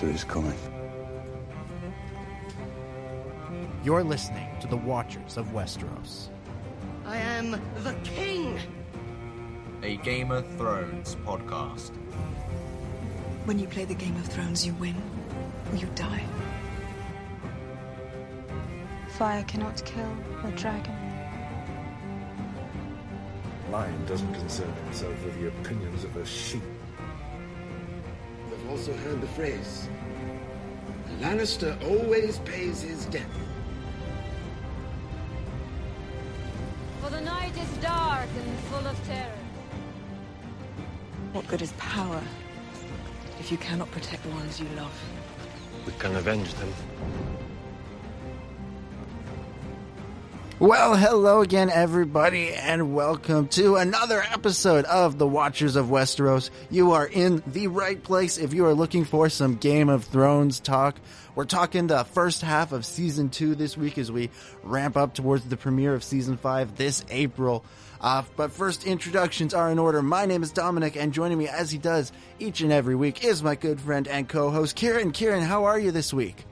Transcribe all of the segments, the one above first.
winter is coming. You're listening to the Watchers of Westeros. I am the king. A Game of Thrones podcast. When you play the Game of Thrones, you win or you die. Fire cannot kill a dragon. Lion doesn't concern himself with the opinions of a sheep. I've also heard the phrase a Lannister always pays his debt. For the night is dark and full of terror. What good is power if you cannot protect the ones you love? We can avenge them. Well, hello again, everybody, and welcome to another episode of The Watchers of Westeros. You are in the right place if you are looking for some Game of Thrones talk. We're talking the first half of season two this week as we ramp up towards the premiere of season five this April. Uh, but first, introductions are in order. My name is Dominic, and joining me as he does each and every week is my good friend and co-host Ciaran. Ciaran, how are you this week?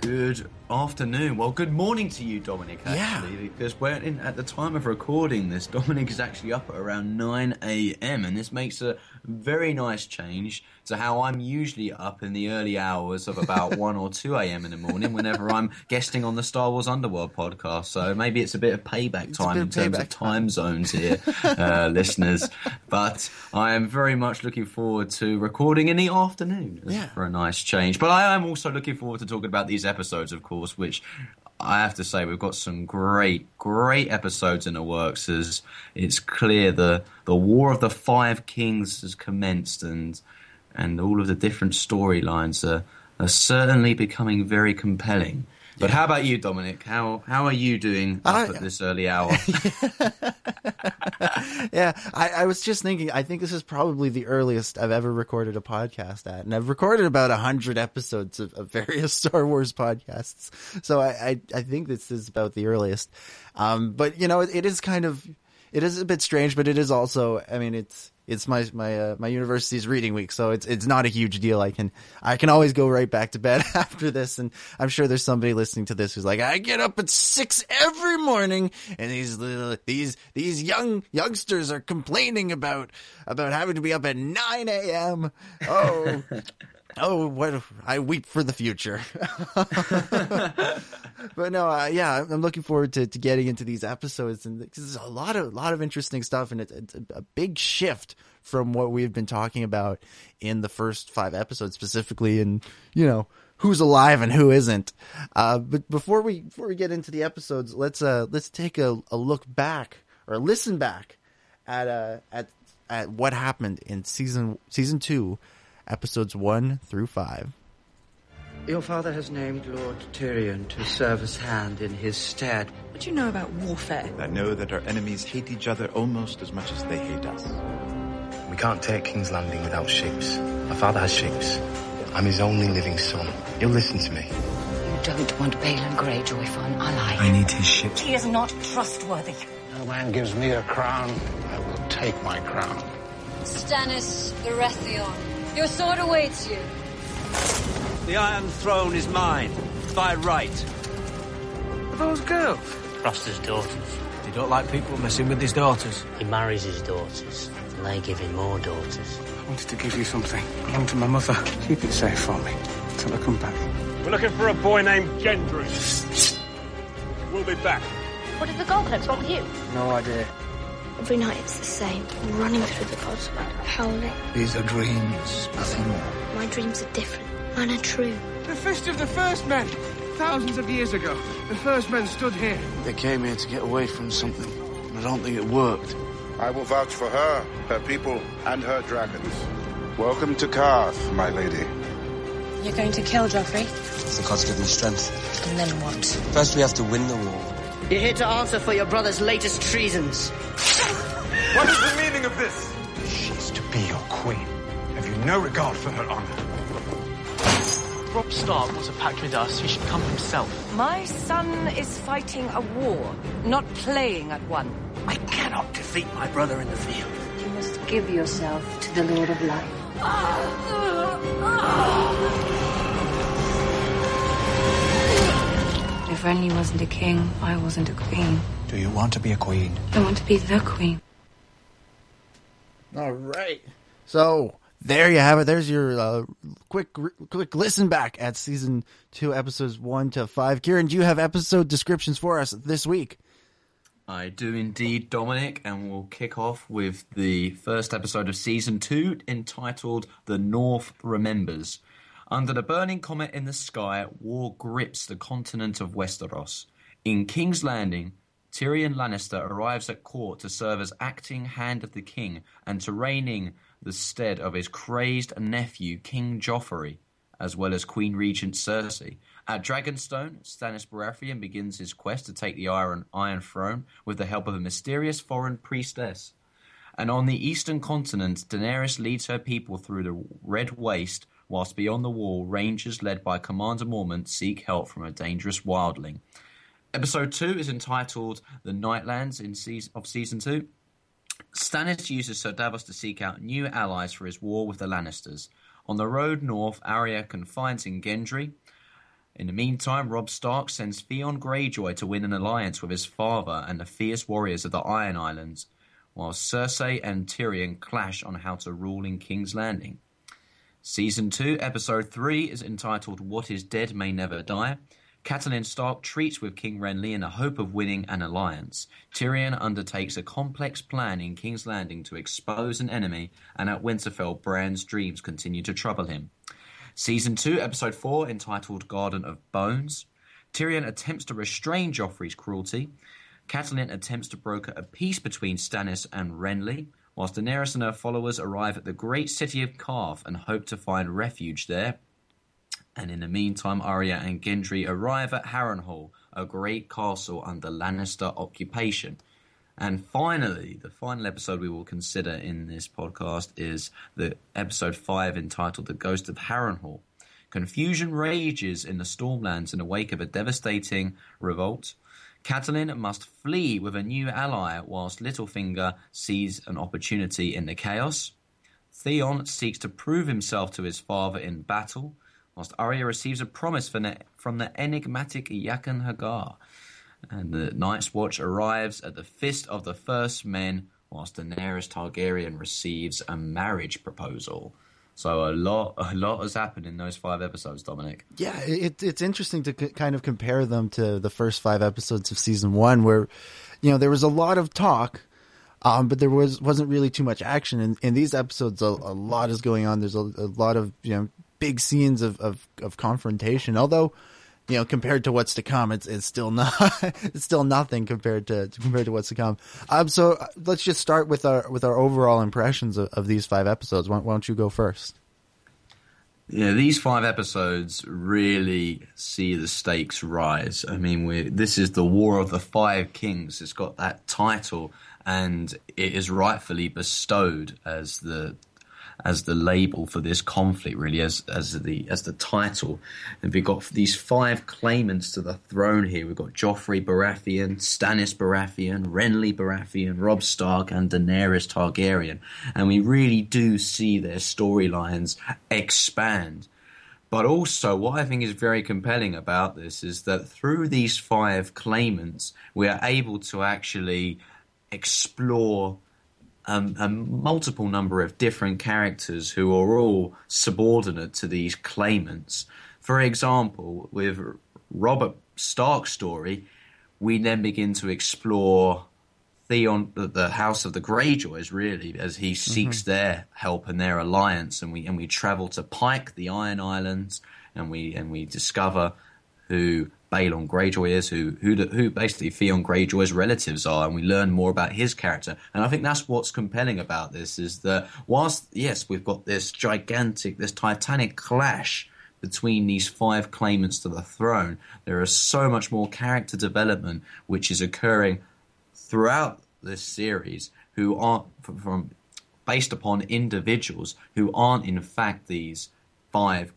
Good afternoon. Well, good morning to you, Dominic. Yeah. Because we're in at the time of recording this, Dominic is actually up at around nine a.m. and this makes a very nice change to how I'm usually up in the early hours of about one or two a.m. in the morning whenever I'm guesting on the Star Wars Underworld podcast. So maybe it's a bit of payback time in terms payback of time zones here, uh, listeners. But I am very much looking forward to recording in the afternoon Yeah. for a nice change. But I am also looking forward to talking about these episodes, of course, which I have to say we've got some great, great episodes in the works. As it's clear the the War of the Five Kings has commenced, and and all of the different storylines are are certainly becoming very compelling. But how about you, Dominic? How how are you doing up at this early hour? yeah, I, I was just thinking. I think this is probably the earliest I've ever recorded a podcast at, and I've recorded about a hundred episodes of, of various Star Wars podcasts. So I, I, I think this is about the earliest. Um, but you know, it, it is kind of, it is a bit strange, but it is also. I mean, it's it's my my uh, my university's reading week, so it's it's not a huge deal. I can I can always go right back to bed after this, and I'm sure there's somebody listening to this who's like, I get up at six every morning, and these little these these young youngsters are complaining about about having to be up at nine a.m. Oh. Oh, what I weep for the future. but no, uh, yeah, I'm looking forward to, to getting into these episodes, and because there's a lot of lot of interesting stuff, and it's, it's a, big shift from what we've been talking about in the first five episodes, specifically, and you know who's alive and who isn't. Uh, but before we before we get into the episodes, let's uh let's take a, a look back or listen back at uh at at what happened in season season two, episodes one through five. Your father has named Lord Tyrion to serve as hand in his stead. What do you know about warfare? I know that our enemies hate each other almost as much as they hate us. We can't take King's Landing without ships. My father has ships. I'm his only living son. He'll listen to me. You don't want Balon Greyjoy for an ally. I need his ships. He is not trustworthy. No man gives me a crown, I will take my crown. Stannis Baratheon, your sword awaits you. The Iron Throne is mine, by right. Are those girls? Craster's daughters. You don't like people messing with his daughters. He marries his daughters, and they give him more daughters. I wanted to give you something. Belonged to my mother. Keep it safe for me till I come back. We're looking for a boy named Gendry. We'll be back. What did the gold cloaks want with you? No idea. Every night it's the same. I'm running through the godswood, howling. These are dreams, nothing more. My dreams are different. Mine are true. The fist of the first men. Thousands of years ago, the first men stood here. They came here to get away from something. And I don't think it worked. I will vouch for her, her people, and her dragons. Welcome to Qarth, my lady. You're going to kill Joffrey? The gods give me strength. And then what? First, we have to win the war. You're here to answer for your brother's latest treasons. What is the meaning of this? She's to be your queen. Have you no regard for her honor? Robb Stark wants a pact with us. He should come himself. My son is fighting a war, not playing at one. I cannot defeat my brother in the field. You must give yourself to the Lord of Life. Ah! Ah! Ah! If Renly wasn't a king, I wasn't a queen. Do you want to be a queen? I want to be the queen. All right. So there you have it. There's your uh, quick quick listen back at season two, episodes one to five. Ciaran, do you have episode descriptions for us this week? I do indeed, Dominic, and we'll kick off with the first episode of season two entitled The North Remembers. Under the burning comet in the sky, war grips the continent of Westeros. In King's Landing, Tyrion Lannister arrives at court to serve as acting hand of the king and to reigning the stead of his crazed nephew, King Joffrey, as well as Queen Regent Cersei. At Dragonstone, Stannis Baratheon begins his quest to take the Iron, Iron Throne with the help of a mysterious foreign priestess. And on the eastern continent, Daenerys leads her people through the Red Waste, whilst beyond the wall, rangers led by Commander Mormont seek help from a dangerous wildling. Episode 2 is entitled The Nightlands in of Season 2. Stannis uses Sir Davos to seek out new allies for his war with the Lannisters. On the road north, Arya confines in Gendry. In the meantime, Robb Stark sends Theon Greyjoy to win an alliance with his father and the fierce warriors of the Iron Islands, while Cersei and Tyrion clash on how to rule in King's Landing. Season 2, Episode 3 is entitled What is Dead May Never Die. Catelyn Stark treats with King Renly in the hope of winning an alliance. Tyrion undertakes a complex plan in King's Landing to expose an enemy, and at Winterfell, Bran's dreams continue to trouble him. Season 2, Episode 4, entitled Garden of Bones. Tyrion attempts to restrain Joffrey's cruelty. Catelyn attempts to broker a peace between Stannis and Renly, whilst Daenerys and her followers arrive at the great city of Qarth and hope to find refuge there. And in the meantime, Arya and Gendry arrive at Harrenhal, a great castle under Lannister occupation. And finally, the final episode we will consider in this podcast is the episode 5 entitled The Ghost of Harrenhal. Confusion rages in the Stormlands in the wake of a devastating revolt. Catelyn must flee with a new ally whilst Littlefinger sees an opportunity in the chaos. Theon seeks to prove himself to his father in battle whilst Arya receives a promise from the enigmatic Jaqen H'ghar. And the Night's Watch arrives at the Fist of the First Men, whilst Daenerys Targaryen receives a marriage proposal. So a lot, a lot has happened in those five episodes, Dominic. Yeah, it, it's interesting to c- kind of compare them to the first five episodes of season one, where you know there was a lot of talk, um, but there was wasn't really too much action. In, in these episodes, a, a lot is going on. There's a, a lot of you know big scenes of, of, of confrontation. Although, you know, compared to what's to come, it's it's still not it's still nothing compared to compared to what's to come. Um, so uh, let's just start with our with our overall impressions of, of these five episodes. Why, why don't you go first? Yeah, these five episodes really see the stakes rise. I mean, we this is the War of the Five Kings. It's got that title, and it is rightfully bestowed as the as the label for this conflict, really, as as the as the title. And we've got these five claimants to the throne here. We've got Joffrey Baratheon, Stannis Baratheon, Renly Baratheon, Robb Stark, and Daenerys Targaryen. And we really do see their storylines expand. But also, what I think is very compelling about this is that through these five claimants, we are able to actually explore um, a multiple number of different characters who are all subordinate to these claimants. For example, with Robert Stark's story, we then begin to explore Theon, the House of the Greyjoys, really, as he seeks mm-hmm. their help and their alliance, and we and we travel to Pike, the Iron Islands, and we and we discover who Balon Greyjoy is, who who who basically Theon Greyjoy's relatives are, and we learn more about his character. And I think that's what's compelling about this is that whilst yes, we've got this gigantic, this titanic clash between these five claimants to the throne, there is so much more character development which is occurring throughout this series who aren't from, from based upon individuals who aren't in fact these five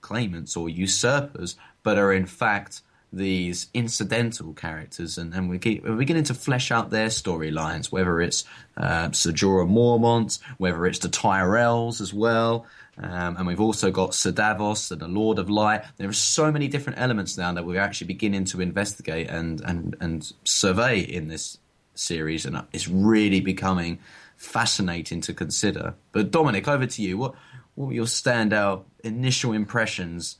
claimants or usurpers, but are in fact these incidental characters, and, and we keep, we're beginning to flesh out their storylines, whether it's uh, Ser Jorah Mormont, whether it's the Tyrells as well. Um, and we've also got Sir Davos and the Lord of Light. There are so many different elements now that we're actually beginning to investigate and, and, and survey in this series, and it's really becoming fascinating to consider. But Dominic, over to you. What what were your standout initial impressions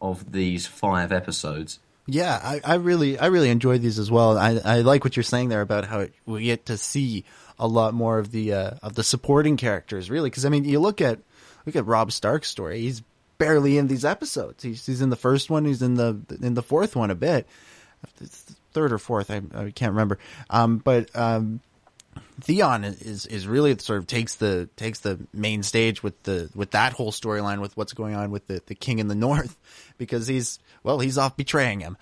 of these five episodes? Yeah, I, I really, I really enjoyed these as well. I, I like what you're saying there about how we get to see a lot more of the uh, of the supporting characters, really. Because I mean, you look at look at Robb Stark's story; he's barely in these episodes. He's, he's in the first one, he's in the in the fourth one a bit, third or fourth, I, I can't remember. Um, but um, Theon is is really sort of takes the takes the main stage with the with that whole storyline with what's going on with the the king in the north because he's well he's off betraying him.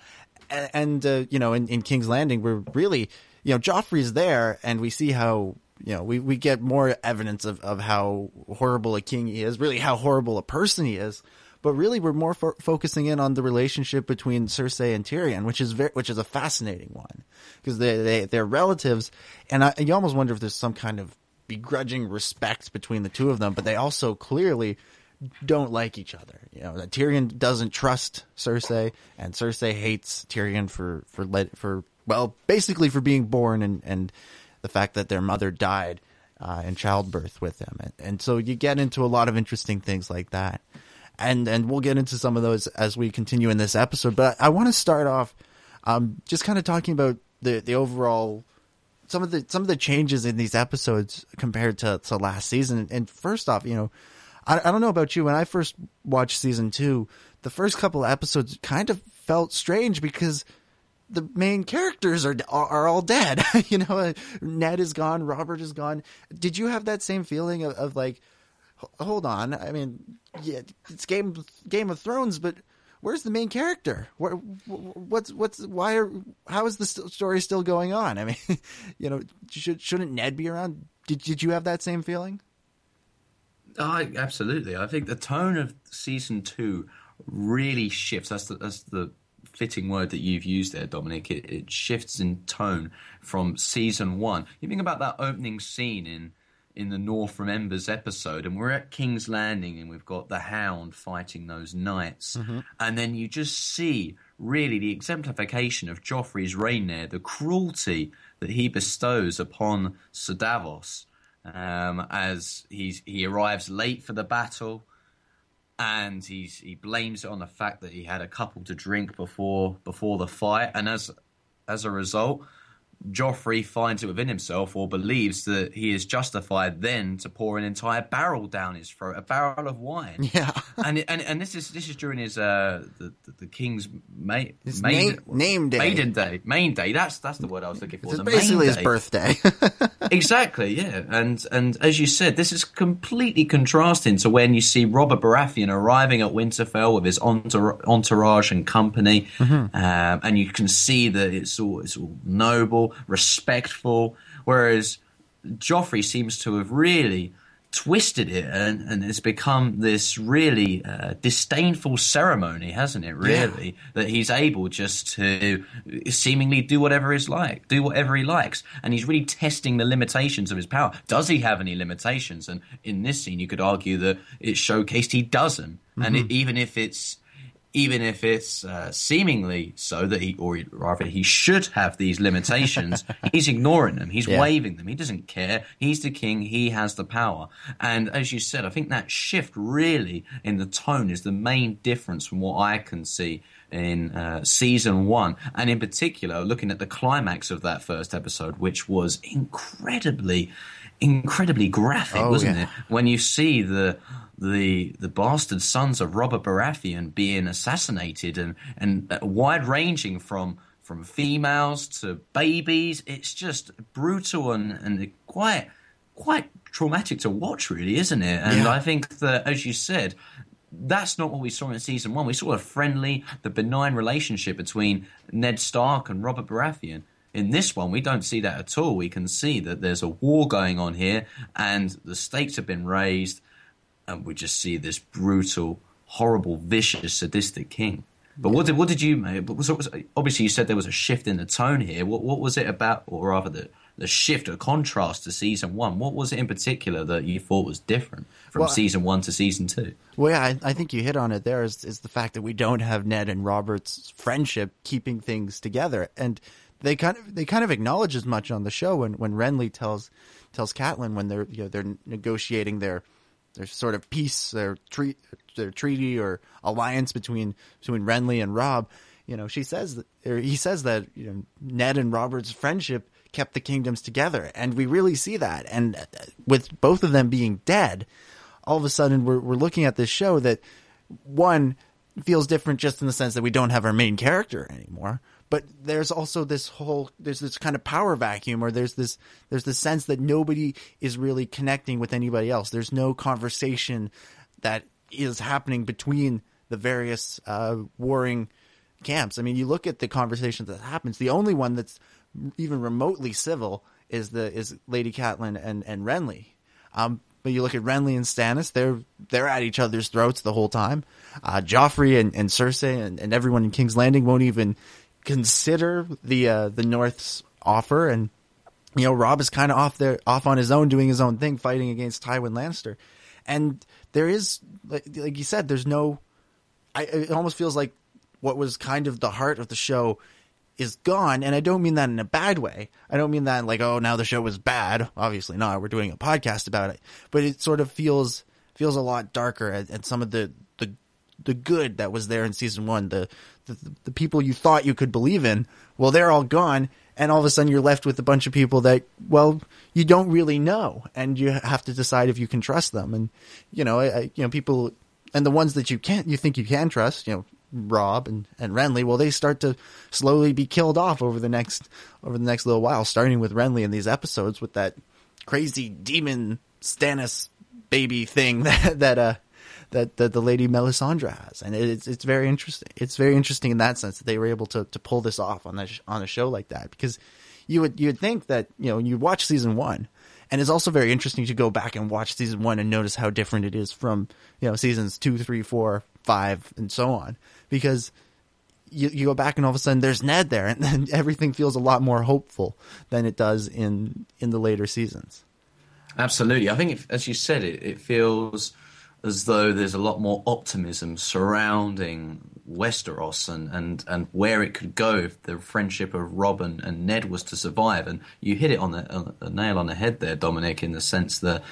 And, and uh, you know in, in King's Landing we're really you know Joffrey's there and we see how you know we we get more evidence of of how horrible a king he is really how horrible a person he is but really we're more fo- focusing in on the relationship between Cersei and Tyrion, which is very, which is a fascinating one because they, they they're relatives, and I, you almost wonder if there's some kind of begrudging respect between the two of them, but they also clearly don't like each other. You know, Tyrion doesn't trust Cersei, and Cersei hates Tyrion for for for well, basically for being born and and the fact that their mother died uh, in childbirth with him, and, and so you get into a lot of interesting things like that and and we'll get into some of those as we continue in this episode. But I want to start off um, just kind of talking about the the overall some of the some of the changes in these episodes compared to, to last season. And first off, you know, I, I don't know about you. When I first watched season two, the first couple of episodes kind of felt strange because the main characters are are, all dead. you know, Ned is gone, Robert is gone. Did you have that same feeling of, of like? hold on. I mean, yeah, it's Game Game of Thrones, but where's the main character? What's what's why are how is the story still going on? I mean, you know, should shouldn't Ned be around? Did did you have that same feeling? I absolutely. I think the tone of season two really shifts. That's the that's the fitting word that you've used there, Dominic. It, it shifts in tone from season one. You think about that opening scene in in the North Remembers episode, and we're at King's Landing, and we've got the Hound fighting those knights, mm-hmm. and then you just see really the exemplification of Joffrey's reign there, the cruelty that he bestows upon Sir Davos um, as he's he arrives late for the battle, and he's he blames it on the fact that he had a couple to drink before before the fight, and as as a result Joffrey finds it within himself or believes that he is justified then to pour an entire barrel down his throat, a barrel of wine. Yeah, and and and this is this is during his uh the the, the king's ma- his main, name day, maiden day, main day. That's that's the word I was looking for. It's basically his birthday. exactly, yeah. And and as you said, this is completely contrasting to when you see Robert Baratheon arriving at Winterfell with his entourage and company, mm-hmm. um, and you can see that it's all it's all noble respectful. Whereas Joffrey seems to have really twisted it and, and it's become this really uh, disdainful ceremony, hasn't it? Really, yeah. that he's able just to seemingly do whatever he's like, do whatever he likes, and he's really testing the limitations of his power. Does he have any limitations? And in this scene, you could argue that it showcased he doesn't, mm-hmm. and it, even if it's even if it's uh, seemingly so that he, or rather, he should have these limitations, he's ignoring them. He's yeah. waving them. He doesn't care. He's the king. He has the power. And as you said, I think that shift really in the tone is the main difference from what I can see in uh, season one, and in particular, looking at the climax of that first episode, which was incredibly, incredibly graphic, oh, wasn't yeah. it? When you see the the the bastard sons of Robert Baratheon being assassinated and and uh, wide ranging from from females to babies. It's just brutal and and quite quite traumatic to watch, really, isn't it? And yeah. I think that, as you said, that's not what we saw in season one. We saw a friendly, the benign relationship between Ned Stark and Robert Baratheon. In this one, we don't see that at all. We can see that there's a war going on here, and the stakes have been raised, and we just see this brutal, horrible, vicious, sadistic king. But what did what did you? Was, obviously you said there was a shift in the tone here. What what was it about, or rather the the shift or contrast to season one? What was it in particular that you thought was different from Well, season one to season two? Well, yeah, I, I think you hit on it. There is is the fact that we don't have Ned and Robert's friendship keeping things together, and they kind of they kind of acknowledge as much on the show when when Renly tells tells Catelyn when they're you know they're negotiating their their sort of peace, their treat their treaty or alliance between between Renly and Robb. You know, she says or he says that you know Ned and Robert's friendship kept the kingdoms together, and we really see that. And uh, with both of them being dead, all of a sudden we're we're looking at this show that one feels different just in the sense that we don't have our main character anymore but there's also this whole there's this kind of power vacuum or there's this there's this sense that nobody is really connecting with anybody else. There's no conversation that is happening between the various uh, warring camps. I mean you look at the conversation that happens. The only one that's even remotely civil is the is lady Catelyn and and renly. Um, but you look at Renly and Stannis; they're they're at each other's throats the whole time. Uh, Joffrey and, and Cersei and, and everyone in King's Landing won't even consider the uh, the North's offer, and you know Robb is kind of off there, off on his own, doing his own thing, fighting against Tywin Lannister. And there is, like, like you said, there's no. I, it almost feels like what was kind of the heart of the show is gone, and I don't mean that in a bad way. I don't mean that like, oh, now the show was bad. Obviously not. We're doing a podcast about it, but it sort of feels feels a lot darker, and, and some of the the the good that was there in season one, the, the the people you thought you could believe in, well, they're all gone, and all of a sudden you're left with a bunch of people that, well, you don't really know, and you have to decide if you can trust them, and you know, I, I, you know, people, and the ones that you can't, you think you can trust, you know, Robb and, and Renly, well, they start to slowly be killed off over the next over the next little while, starting with Renly in these episodes with that crazy demon Stannis baby thing that that uh that, that the lady Melisandre has, and it's it's very interesting. It's very interesting in that sense that they were able to to pull this off on a on a show like that because you would you would think that you know you watch season one. And it's also very interesting to go back and watch season one and notice how different it is from, you know, seasons two, three, four, five, and so on. Because you, you go back and all of a sudden there's Ned there, and then everything feels a lot more hopeful than it does in in the later seasons. Absolutely, I think as you said, it it feels as though there's a lot more optimism surrounding Westeros and, and, and where it could go if the friendship of Rob and, and Ned was to survive. And you hit it on the, on the nail on the head there, Dominic, in the sense that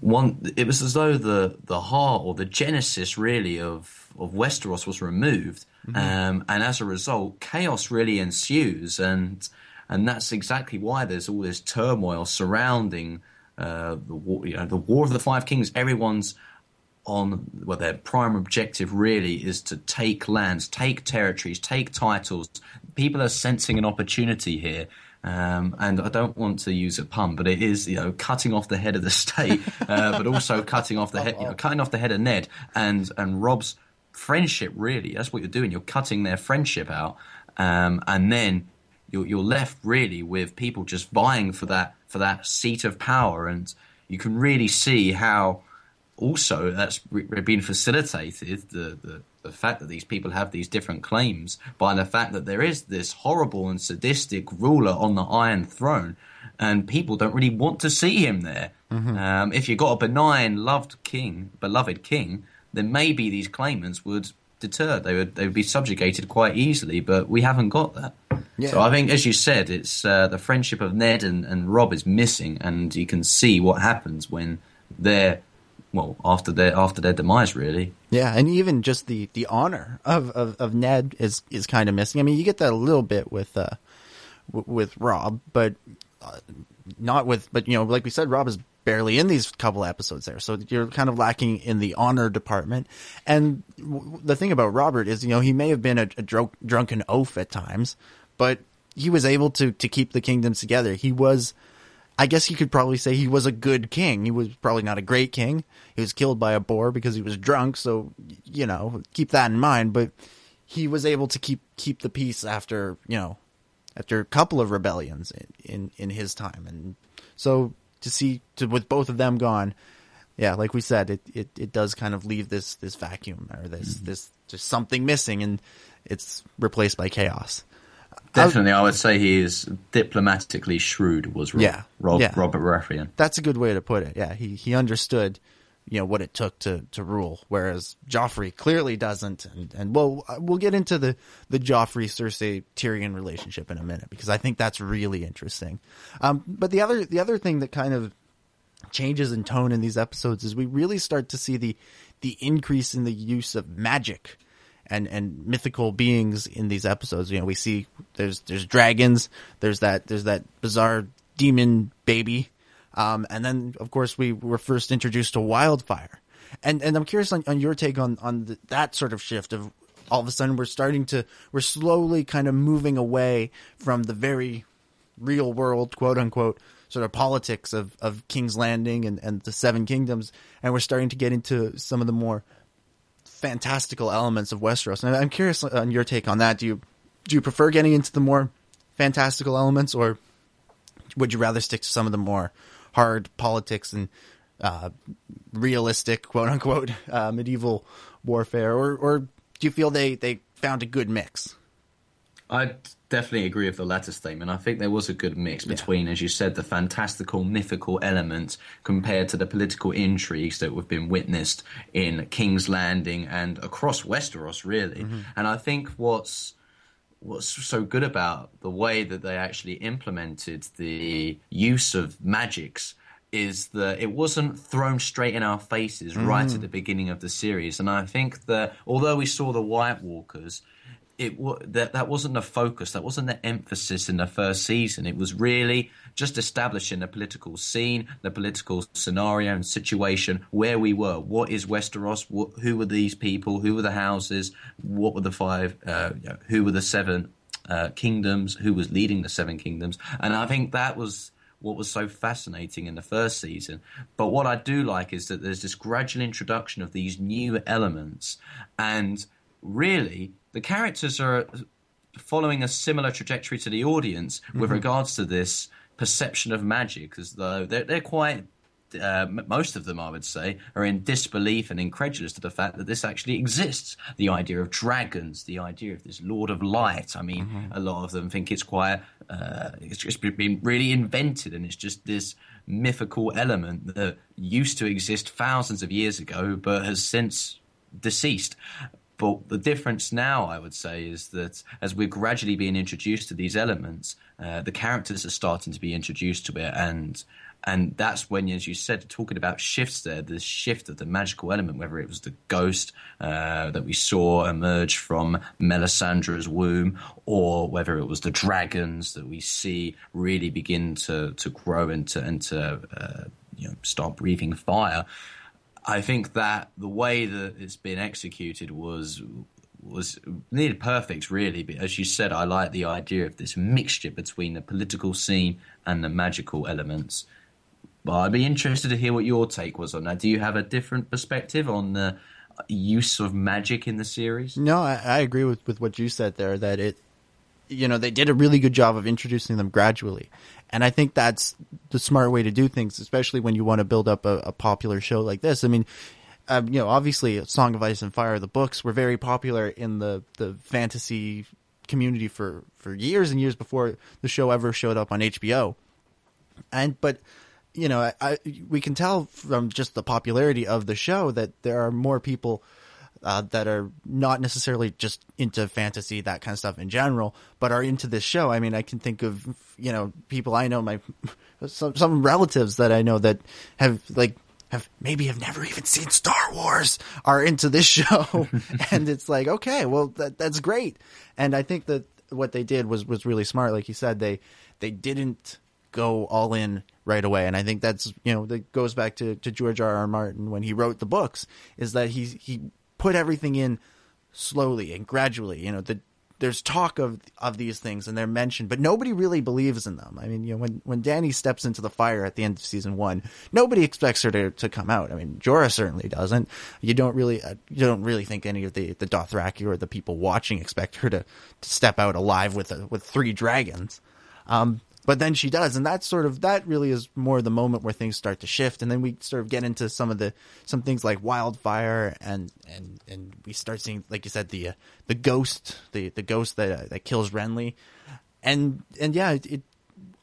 one it was as though the the heart or the genesis really of of Westeros was removed, mm-hmm. um, and as a result, chaos really ensues, and and that's exactly why there's all this turmoil surrounding uh, the war, you know, the War of the Five Kings. Everyone's on well, their prime objective really is to take lands, take territories, take titles. People are sensing an opportunity here. Um, and I don't want to use a pun, but it is you know cutting off the head of the state, uh, but also cutting off the head, you know, cutting off the head of Ned and and Rob's friendship. Really, that's what you're doing. You're cutting their friendship out, um, and then you're you're left really with people just vying for that for that seat of power, and you can really see how also that's been facilitated the, the the fact that these people have these different claims by the fact that there is this horrible and sadistic ruler on the Iron Throne, and people don't really want to see him there. Mm-hmm. Um, if you've got a benign, loved king, beloved king, then maybe these claimants would deter. They would they would be subjugated quite easily, but we haven't got that. Yeah. So I think, as you said, it's uh, the friendship of Ned and, and Rob is missing, and you can see what happens when they're well after their after their demise really. Yeah and even just the the honor of of, of ned is is kind of missing. I mean you get that a little bit with uh w- with robb but uh, not with but you know like we said robb is barely in these couple episodes there so you're kind of lacking in the honor department. And w- the thing about robert is you know he may have been a, a dr- drunken oaf at times but he was able to to keep the kingdoms together. He was I guess you could probably say he was a good king. He was probably not a great king. He was killed by a boar because he was drunk. So, you know, keep that in mind. But he was able to keep keep the peace after you know after a couple of rebellions in in, in his time. And so to see to with both of them gone, yeah, like we said, it, it, it does kind of leave this this vacuum or this mm-hmm. this just something missing, and it's replaced by chaos. Definitely, I would say he is diplomatically shrewd. Was Rob, Yeah, Rob, yeah. Robert Baratheon. That's a good way to put it. Yeah, he he understood, you know, what it took to to rule, whereas Joffrey clearly doesn't. And and we'll we'll get into the the Joffrey Cersei Tyrion relationship in a minute because I think that's really interesting. Um, but the other the other thing that kind of changes in tone in these episodes is we really start to see the the increase in the use of magic and and mythical beings in these episodes. You know, we see there's there's dragons, there's that there's that bizarre demon baby, um, and then of course we were first introduced to wildfire. And and I'm curious on, on your take on on the, that sort of shift of all of a sudden we're starting to we're slowly kind of moving away from the very real world quote unquote sort of politics of, of King's Landing and, and the Seven Kingdoms and we're starting to get into some of the more fantastical elements of Westeros. And I'm curious on your take on that. Do you do you prefer getting into the more fantastical elements, or would you rather stick to some of the more hard politics and uh, realistic, quote unquote, uh, medieval warfare, or or do you feel they they found a good mix? I definitely agree with the latter statement. I think there was a good mix between, as you said, the fantastical, mythical elements compared to the political intrigues that have been witnessed in King's Landing and across Westeros, really. Mhm. And I think what's what's so good about the way that they actually implemented the use of magics is that it wasn't thrown straight in our faces right Mm. at the beginning of the series. And I think that although we saw the White Walkers, it that that wasn't the focus. That wasn't the emphasis in the first season. It was really just establishing the political scene, the political scenario and situation where we were. What is Westeros? What, who were these people? Who were the houses? What were the five? Uh, you know, who were the seven uh, kingdoms? Who was leading the seven kingdoms? And I think that was what was so fascinating in the first season. But what I do like is that there's this gradual introduction of these new elements, and really the characters are following a similar trajectory to the audience with Mhm. regards to this perception of magic, as though they're, they're quite. Uh, most of them, I would say, are in disbelief and incredulous to the fact that this actually exists. The idea of dragons, the idea of this Lord of Light. I mean, a lot of them think it's quite, uh, it's just been really invented, and it's just this mythical element that used to exist thousands of years ago, but has since deceased. But the difference now, I would say, is that as we're gradually being introduced to these elements, uh, the characters are starting to be introduced to it, and and that's when, as you said, talking about shifts there, the shift of the magical element, whether it was the ghost uh, that we saw emerge from Melisandre's womb, or whether it was the dragons that we see really begin to to grow and to and to uh, you know start breathing fire. I think that the way that it's been executed was was nearly perfect, really. But as you said, I like the idea of this mixture between the political scene and the magical elements. But I'd be interested to hear what your take was on that. Do you have a different perspective on the use of magic in the series? No, I, I agree with, with what you said there. That it, you know, they did a really good job of introducing them gradually, and I think that's the smart way to do things, especially when you want to build up a, a popular show like this. I mean, um, you know, obviously, Song of Ice and Fire, the books were very popular in the the fantasy community for for years and years before the show ever showed up on HBO, and but you know, I, I we can tell from just the popularity of the show that there are more people uh, that are not necessarily just into fantasy, that kind of stuff in general, but are into this show. I mean, I can think of you know people I know, my some some relatives that I know that have like have maybe have never even seen Star Wars are into this show, and it's like okay, well that that's great, and I think that what they did was was really smart. Like you said, they they didn't go all in right away. And I think that's you know that goes back to, to George R. R. Martin when he wrote the books is that he he put everything in slowly and gradually. You know, the, there's talk of of these things and they're mentioned, but nobody really believes in them. I mean, you know, when when Dany steps into the fire at the end of season one, nobody expects her to, to come out. I mean, Jorah certainly doesn't. You don't really uh, you don't really think any of the the Dothraki or the people watching expect her to, to step out alive with a, with three dragons. Um, but then she does, and that's sort of that really is more the moment where things start to shift, and then we sort of get into some of the some things like wildfire, and and and we start seeing, like you said, the uh, the ghost, the the ghost that uh, that kills Renly, and and yeah, it, it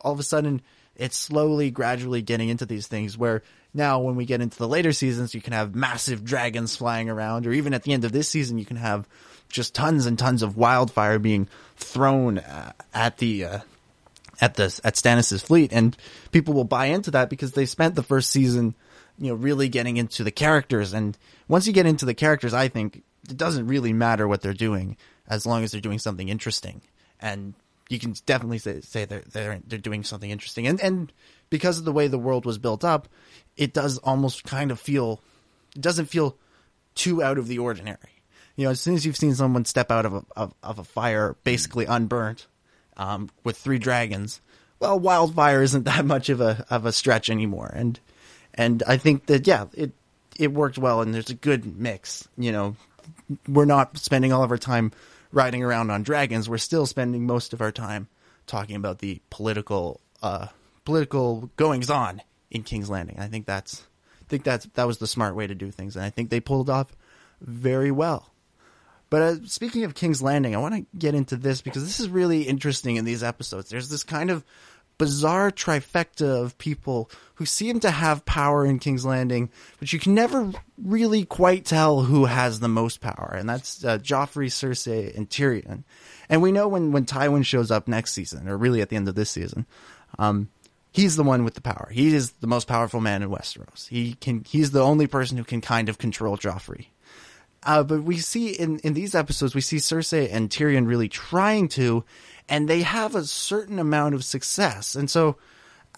all of a sudden it's slowly, gradually getting into these things where now when we get into the later seasons, you can have massive dragons flying around, or even at the end of this season, you can have just tons and tons of wildfire being thrown uh, at the uh, at the at Stannis's fleet, and people will buy into that because they spent the first season, you know, really getting into the characters. And once you get into the characters, I think it doesn't really matter what they're doing as long as they're doing something interesting. And you can definitely say, say they're, they're they're doing something interesting. And and because of the way the world was built up, it does almost kind of feel it doesn't feel too out of the ordinary. You know, as soon as you've seen someone step out of a of, of a fire basically unburnt, um, with three dragons, well, wildfire isn't that much of a of a stretch anymore. And and I think that yeah, it it worked well, and there's a good mix. You know, we're not spending all of our time riding around on dragons. We're still spending most of our time talking about the political uh, political goings on in King's Landing. I think that's I think that's that was the smart way to do things, and I think they pulled off very well. But uh, speaking of King's Landing, I want to get into this because this is really interesting in these episodes. There's this kind of bizarre trifecta of people who seem to have power in King's Landing, but you can never really quite tell who has the most power, and that's uh, Joffrey, Cersei, and Tyrion. And we know when when Tywin shows up next season, or really at the end of this season, um, he's the one with the power. He is the most powerful man in Westeros. He can. He's the only person who can kind of control Joffrey. Uh, but we see in, in these episodes, we see Cersei and Tyrion really trying to, and they have a certain amount of success. And so,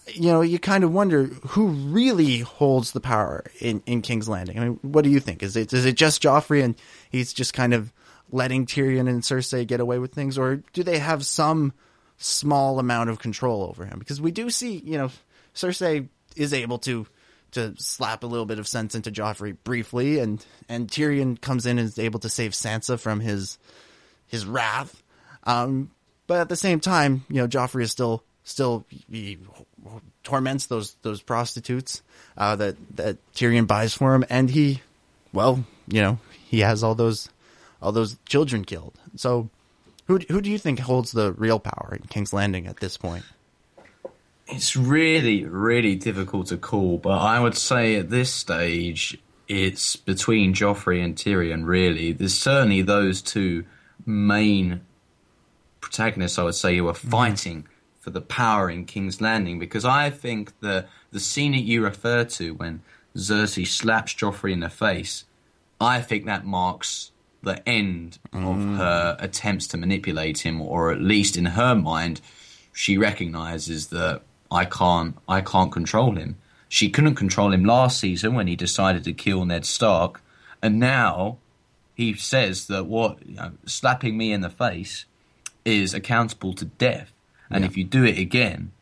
you know, you kind of wonder who really holds the power in, in King's Landing. I mean, what do you think? Is it is it just Joffrey and he's just kind of letting Tyrion and Cersei get away with things, or do they have some small amount of control over him? Because we do see, you know, Cersei is able to to slap a little bit of sense into Joffrey briefly, and and Tyrion comes in and is able to save Sansa from his his wrath. Um, but at the same time, you know, Joffrey is still still he torments those those prostitutes uh, that that Tyrion buys for him, and he, well, you know, he has all those all those children killed. So, who who do you think holds the real power in King's Landing at this point? It's really, really difficult to call, but I would say at this stage it's between Joffrey and Tyrion. Really, there's certainly those two main protagonists. I would say who are fighting mm. for the power in King's Landing because I think the the scene that you refer to when Cersei slaps Joffrey in the face, I think that marks the end mm. of her attempts to manipulate him, or at least in her mind, she recognizes that I can't I can't control him. She couldn't control him last season when he decided to kill Ned Stark, and now he says that what you know, slapping me in the face is accountable to death, and yeah. if you do it again,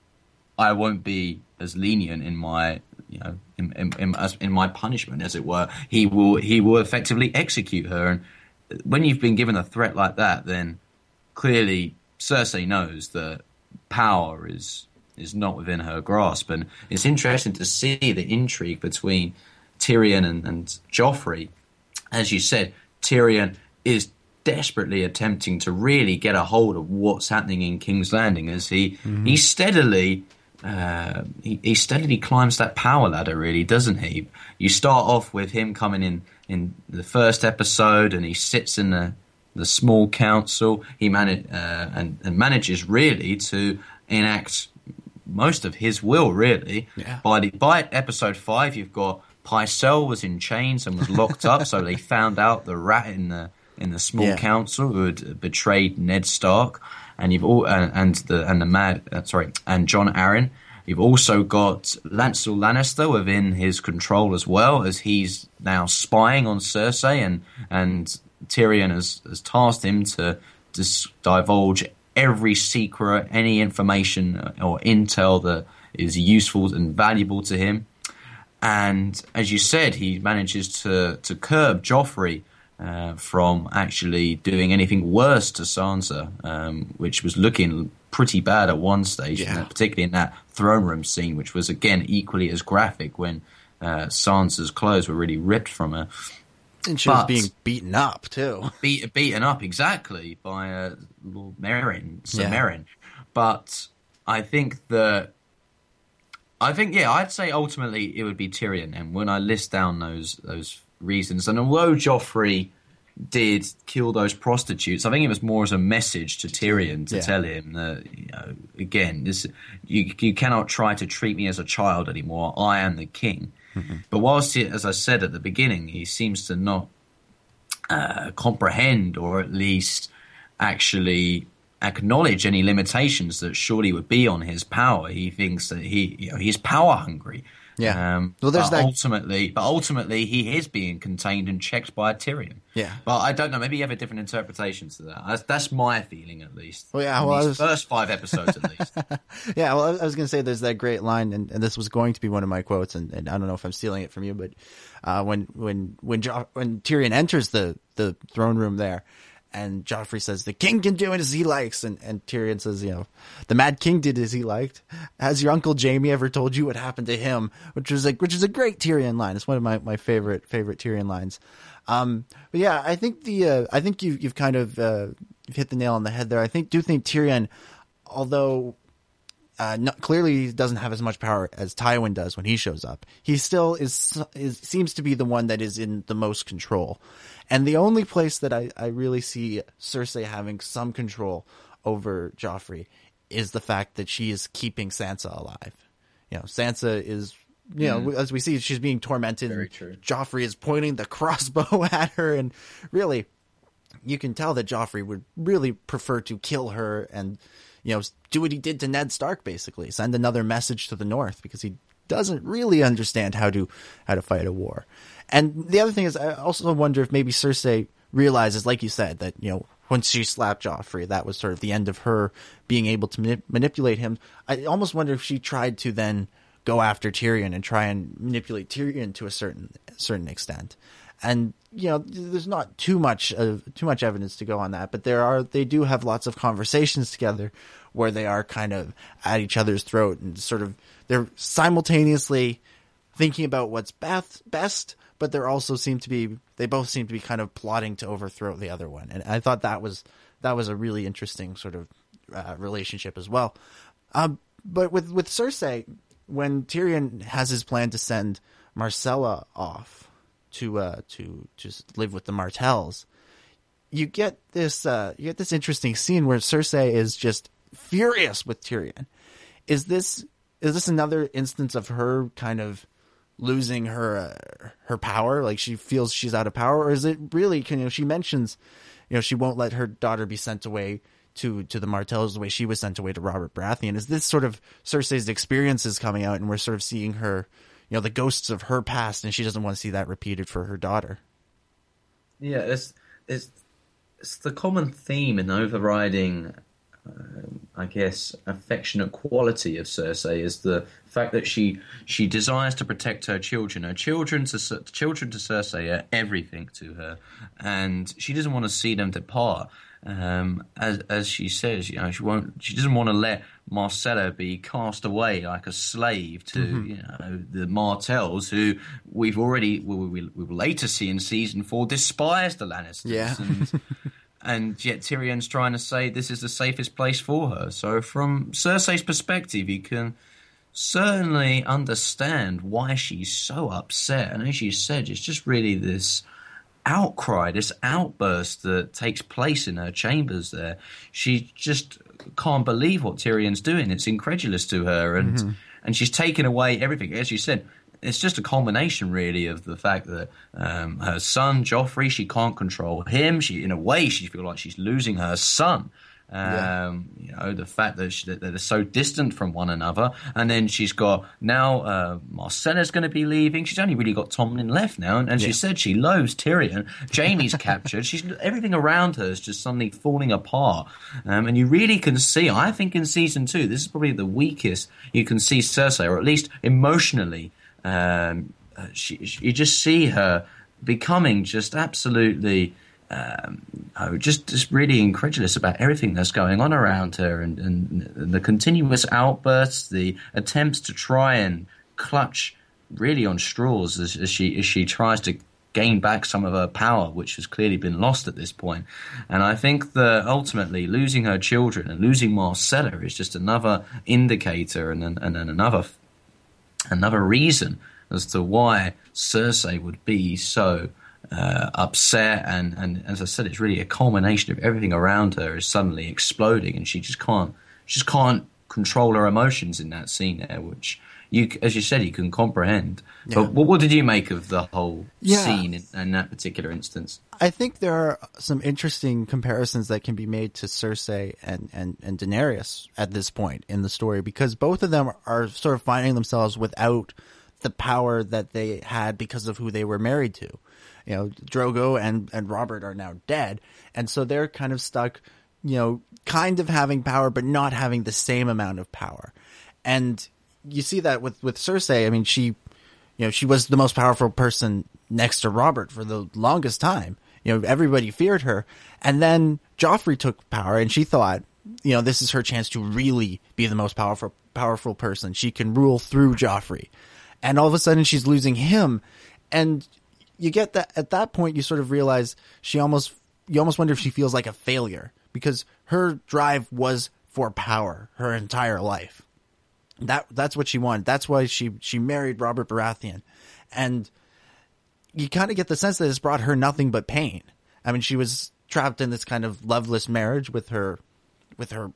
I won't be as lenient in my you know in, in, in, in, my punishment, as it were. He will he will effectively execute her, and when you've been given a threat like that, then clearly Cersei knows that power is is not within her grasp. And it's interesting to see the intrigue between Tyrion and, and Joffrey. As you said, Tyrion is desperately attempting to really get a hold of what's happening in King's Landing as he mm-hmm. he steadily uh, he, he, steadily climbs that power ladder, really, doesn't he? You start off with him coming in in the first episode, and he sits in the the small council. He manage uh, and, and manages really to enact most of his will, really. Yeah. By the, by episode five, you've got Pycelle was in chains and was locked up, so they found out the rat in the in the small yeah. council who had betrayed Ned Stark, and you've all uh, and the and the mad uh, sorry and Jon Arryn. You've also got Lancel Lannister within his control as well, as he's now spying on Cersei, and and Tyrion has, has tasked him to dis- divulge every secret, any information or intel that is useful and valuable to him. And as you said, he manages to, to curb Joffrey uh, from actually doing anything worse to Sansa, um, which was looking pretty bad at one stage, Yeah. particularly in that throne room scene, which was again equally as graphic when uh, Sansa's clothes were really ripped from her. And she was being beaten up too. beat, beaten up exactly by uh, Lord Meryn, Sir Yeah. Meryn. But I think that I think yeah, I'd say ultimately it would be Tyrion. And when I list down those those reasons, and although Joffrey did kill those prostitutes, I think it was more as a message to Tyrion to Yeah. tell him that you know again this you you cannot try to treat me as a child anymore. I am the king. But whilst, he, as I said at the beginning, he seems to not uh, comprehend or at least actually acknowledge any limitations that surely would be on his power. He thinks that he, you know, he's power hungry. Yeah. Um, Well, there's but that- ultimately, but ultimately, he is being contained and checked by Tyrion. Yeah. But I don't know. Maybe you have a different interpretation to that. That's, that's my feeling, at least. Well, yeah, well, was- first five episodes, at least. Yeah, well, I I was going to say there's that great line, and, and this was going to be one of my quotes, and, and I don't know if I'm stealing it from you, but uh, when when when jo- when Tyrion enters the the throne room there, and Joffrey says the king can do it as he likes, and and Tyrion says, you know, the Mad King did as he liked. Has your uncle Jaime ever told you what happened to him? Which was like, which is a great Tyrion line. It's one of my my favorite favorite Tyrion lines. Um, but yeah, I think the uh, I think you you've kind of uh, hit the nail on the head there. I think do think Tyrion, although uh, not, clearly he doesn't have as much power as Tywin does when he shows up. He still is, is seems to be the one that is in the most control, and the only place that I, I really see Cersei having some control over Joffrey is the fact that she is keeping Sansa alive. You know, Sansa is. You know, Mm. as we see, she's being tormented. Very true. Joffrey is pointing the crossbow at her, and really, you can tell that Joffrey would really prefer to kill her and, you know, do what he did to Ned Stark, basically send another message to the North because he doesn't really understand how to how to fight a war. And the other thing is, I also wonder if maybe Cersei realizes, like you said, that you know once she slapped Joffrey, that was sort of the end of her being able to manip- manipulate him. I almost wonder if she tried to then go after Tyrion and try and manipulate Tyrion to a certain certain extent. And you know, there's not too much of too much evidence to go on that, but there are they do have lots of conversations together where they are kind of at each other's throat and sort of they're simultaneously thinking about what's best best, but they're also seem to be they both seem to be kind of plotting to overthrow the other one. And I thought that was that was a really interesting sort of uh, relationship as well. Um, but with with Cersei, when Tyrion has his plan to send Myrcella off to uh, to to live with the Martells, you get this uh, you get this interesting scene where Cersei is just furious with Tyrion. Is this is this another instance of her kind of losing her uh, her power? Like she feels she's out of power, or is it really? You know, she mentions, you know, she won't let her daughter be sent away to to the Martells the way she was sent away to Robert Baratheon. Is this sort of Cersei's experiences coming out, and we're sort of seeing her, you know, the ghosts of her past, and she doesn't want to see that repeated for her daughter. Yeah, it's it's it's the common theme and overriding, um, I guess, affectionate quality of Cersei is the fact that she she desires to protect her children. Her children to children to Cersei are everything to her, and she doesn't want to see them depart. Um, as as she says, you know, she won't. She doesn't want to let Myrcella be cast away like a slave to Mhm. you know the Martells, who we've already we will we will later see in season four despise the Lannisters. Yeah. and, and yet Tyrion's trying to say this is the safest place for her. So from Cersei's perspective, you can certainly understand why she's so upset. And as you said, it's just really this outcry, this outburst that takes place in her chambers there. She just can't believe what Tyrion's doing. It's incredulous to her and Mhm. and she's taken away everything. As you said, it's just a culmination really of the fact that um, her son Joffrey, she can't control him. She, in a way, she feels like she's losing her son. Um, You know, the fact that, she, that they're so distant from one another, and then she's got now uh, Myrcella's going to be leaving. She's only really got Tommen left now, and, and she said she loathes Tyrion. Jaime's captured. She's everything around her is just suddenly falling apart, um, and you really can see. I think in season two, this is probably the weakest you can see Cersei, or at least emotionally. Um, she, she- you just see her becoming just absolutely um, oh, just just really incredulous about everything that's going on around her, and, and, and the continuous outbursts, the attempts to try and clutch really on straws as, as she as she tries to gain back some of her power, which has clearly been lost at this point. And I think that ultimately losing her children and losing Myrcella is just another indicator and and, and another another reason as to why Cersei would be so uh, upset and, and as I said, it's really a culmination of everything around her is suddenly exploding, and she just can't she just can't control her emotions in that scene there, which you, as you said, you can comprehend. Yeah. But what, what, did you make of the whole yeah. scene in, in, that particular instance? I think there are some interesting comparisons that can be made to Cersei and, and, and Daenerys at this point in the story because both of them are sort of finding themselves without the power that they had because of who they were married to you know, Drogo and, and Robert are now dead. And so they're kind of stuck, you know, kind of having power, but not having the same amount of power. And you see that with, with Cersei. I mean, she, you know, she was the most powerful person next to Robert for the longest time. You know, everybody feared her. And then Joffrey took power and she thought, you know, this is her chance to really be the most powerful, powerful person. She can rule through Joffrey. And all of a sudden she's losing him. And you get that at that point you sort of realize she almost you almost wonder if she feels like a failure because her drive was for power her entire life. That that's what she wanted. That's why she she married Robert Baratheon, and you kind of get the sense that it's brought her nothing but pain. I mean, she was trapped in this kind of loveless marriage with her, with her,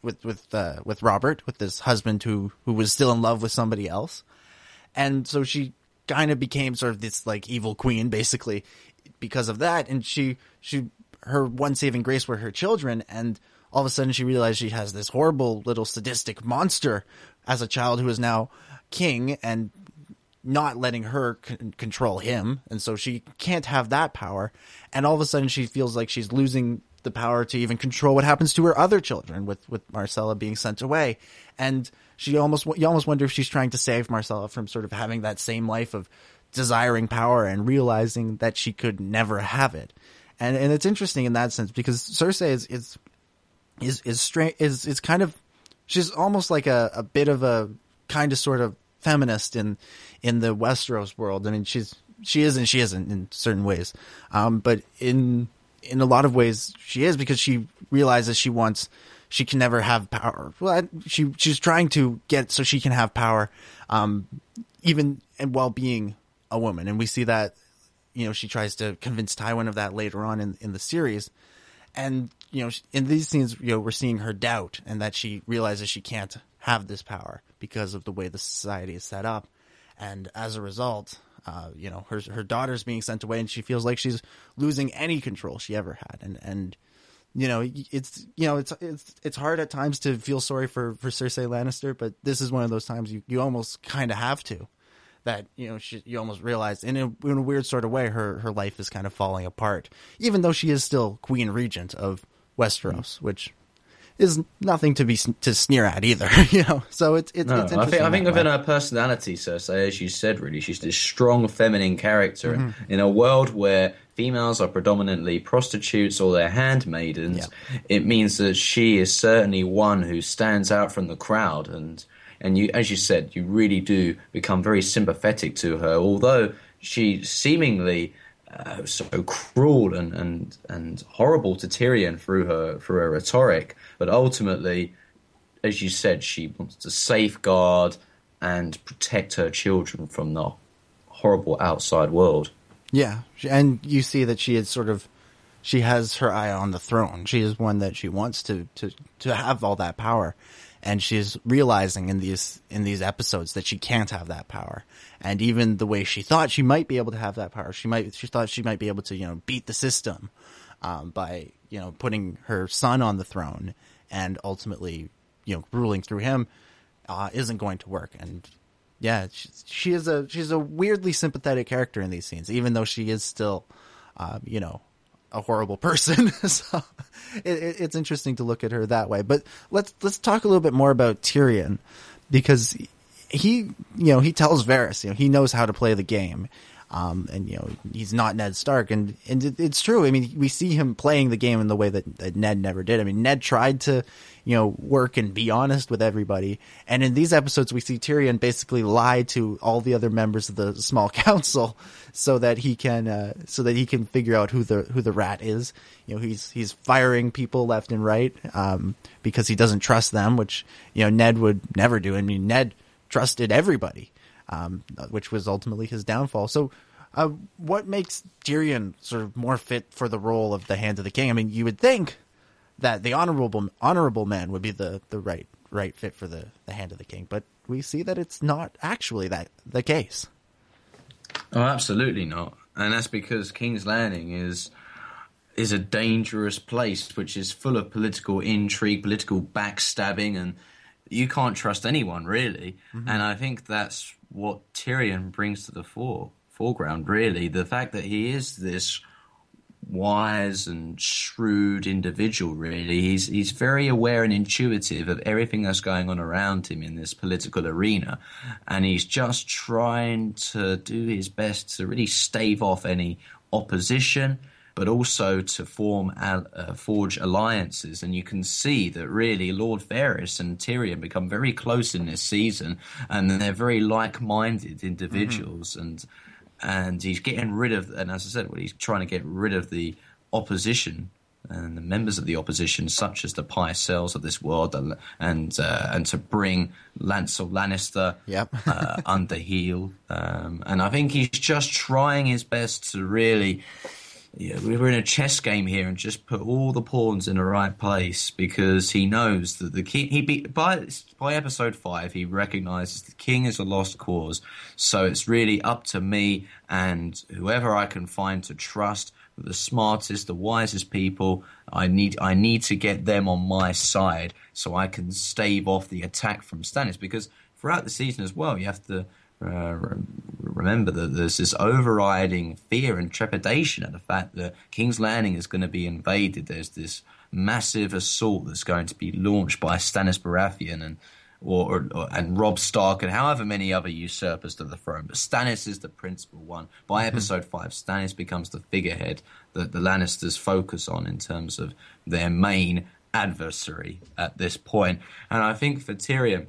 with with uh, with Robert, with this husband who who was still in love with somebody else, and so she kind of became sort of this like evil queen basically because of that and she she her one saving grace were her children and all of a sudden she realized she has this horrible little sadistic monster as a child who is now king and not letting her c- control him. And so she can't have that power. And all of a sudden she feels like she's losing the power to even control what happens to her other children with with Myrcella being sent away. And she almost you almost wonder if she's trying to save Myrcella from sort of having that same life of desiring power and realizing that she could never have it. And and it's interesting in that sense because Cersei is is is is strange is is kind of she's almost like a, a bit of a kind of sort of feminist in in the Westeros world. I mean she's she is and she isn't in certain ways. Um, but in in a lot of ways she is because she realizes she wants she can never have power. Well, she she's trying to get so she can have power, um, even while being a woman, and we see that. You know, she tries to convince Tywin of that later on in in the series, and you know, in these scenes, you know, we're seeing her doubt and that she realizes she can't have this power because of the way the society is set up, and as a result, uh, you know, her her daughter's being sent away, and she feels like she's losing any control she ever had, and and you know, it's you know, it's it's it's hard at times to feel sorry for for Cersei Lannister, but this is one of those times you you almost kind of have to. That you know, she, you almost realize in a, in a weird sort of way, her her life is kind of falling apart, even though she is still Queen Regent of Westeros, which is nothing to be to sneer at either, you know. So it's it's, no, it's I think I think within her personality, Cersei, as you said, really, she's this strong feminine character mm-hmm. in, in a world where females are predominantly prostitutes or they're handmaidens. Yeah. It means that she is certainly one who stands out from the crowd, and and you, as you said, you really do become very sympathetic to her, although she seemingly uh, so cruel and, and and horrible to Tyrion through her through her rhetoric, but ultimately, as you said, she wants to safeguard and protect her children from the horrible outside world. Yeah, and you see that she is sort of she has her eye on the throne. She is one that she wants to to to have all that power and she's realizing in these in these episodes that she can't have that power. And even the way she thought she might be able to have that power she might she thought she might be able to you know beat the system um, by you know putting her son on the throne and ultimately you know ruling through him uh, isn't going to work. And yeah she, she, is a she's a weirdly sympathetic character in these scenes even though she is still uh, you know a horrible person. so it, it's interesting to look at her that way. But let's let's talk a little bit more about Tyrion because he you know he tells Varys you know he knows how to play the game. Um, and you know he's not Ned Stark, and and it, it's true. I mean, we see him playing the game in the way that, that Ned never did. I mean, Ned tried to, you know, work and be honest with everybody, and in these episodes, we see Tyrion basically lie to all the other members of the small council so that he can, uh, so that he can figure out who the who the rat is. You know, he's he's firing people left and right um, because he doesn't trust them, which you know Ned would never do. I mean, Ned trusted everybody um, which was ultimately his downfall. So, uh, what makes Tyrion sort of more fit for the role of the Hand of the King? I mean, you would think that the honorable honorable man would be the, the right right fit for the, the Hand of the King, but we see that it's not actually that the case. Oh, absolutely not, and that's because King's Landing is is a dangerous place, which is full of political intrigue, political backstabbing, and you can't trust anyone really. Mm-hmm. And I think that's what Tyrion brings to the fore, foreground. Really, the fact that he is this wise and shrewd individual. Really, he's he's very aware and intuitive of everything that's going on around him in this political arena, and he's just trying to do his best to really stave off any opposition but also to form uh, forge alliances. And you can see that really Lord Varys and Tyrion become very close in this season, and they're very like-minded individuals. Mm-hmm. And and he's getting rid of, and as I said, well, he's trying to get rid of the opposition and the members of the opposition, such as the Pycelles of this world, and uh, and to bring Lancel Lannister yep. uh, under heel. Um, and I think he's just trying his best to really yeah, we were in a chess game here and just put all the pawns in the right place because he knows that the king. He be, by by episode five, he recognizes the king is a lost cause. So it's really up to me and whoever I can find to trust, the smartest, the wisest people. I need I need to get them on my side so I can stave off the attack from Stannis because throughout the season as well, you have to uh, remember that there's this overriding fear and trepidation at the fact that King's Landing is going to be invaded. There's this massive assault that's going to be launched by Stannis Baratheon and or, or, and Robb Stark and however many other usurpers to the throne. But Stannis is the principal one. By mm-hmm. episode five, Stannis becomes the figurehead that the Lannisters focus on in terms of their main adversary at this point. And I think for Tyrion,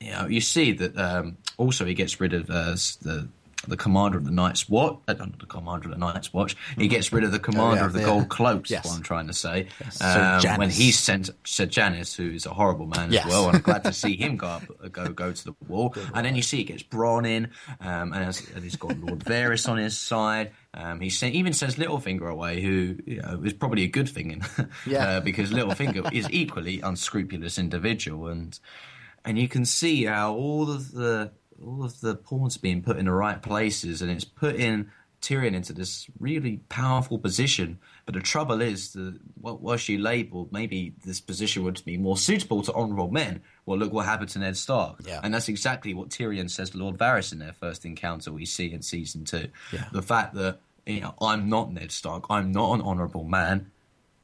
you know, you see that um, also he gets rid of uh, the the commander of the Night's Watch, uh, not the commander of the Night's Watch. He gets rid of the commander oh, yeah, of the yeah. Gold Cloaks. Yes. What I'm trying to say, yes. um, when he's sent Sir Janos, who is a horrible man yes. as well, and I'm glad to see him go up, go go to the wall. and then you see he gets Bronn in, um, and, and, he's got Lord Varys on his side. Um, he sent, even sends Littlefinger away, who you know, is probably a good thing, in, yeah. uh, because Littlefinger is equally unscrupulous individual and and you can see how all of the all of the pawns being put in the right places, and it's putting Tyrion into this really powerful position. But the trouble is that what was she labelled? Maybe this position would be more suitable to honourable men. Well, look what happened to Ned Stark, yeah. and that's exactly what Tyrion says to Lord Varys in their first encounter. We see in season two, yeah. the fact that you know I'm not Ned Stark, I'm not an honourable man,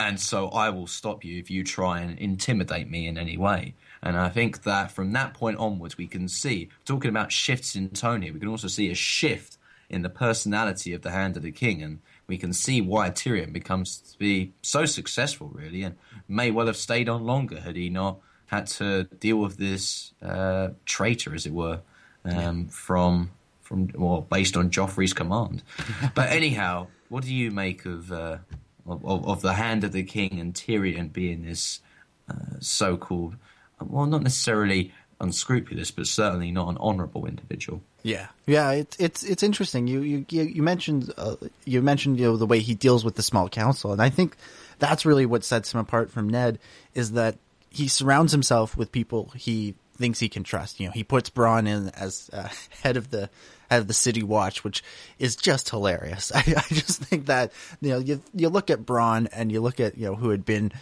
and so I will stop you if you try and intimidate me in any way. And I think that from that point onwards, we can see, talking about shifts in tone here, we can also see a shift in the personality of the Hand of the King. And we can see why Tyrion becomes to be so successful, really, and may well have stayed on longer had he not had to deal with this uh, traitor, as it were, um, from from well, based on Joffrey's command. but anyhow, what do you make of, uh, of, of the Hand of the King and Tyrion being this uh, so-called well, not necessarily unscrupulous, but certainly not an honourable individual. Yeah, yeah, it's it's it's interesting. You you you mentioned uh, you mentioned you know the way he deals with the small council, and I think that's really what sets him apart from Ned is that he surrounds himself with people he thinks he can trust. You know, he puts Bronn in as uh, head of the head of the city watch, which is just hilarious. I, I just think that you know you you look at Bronn and you look at you know who had been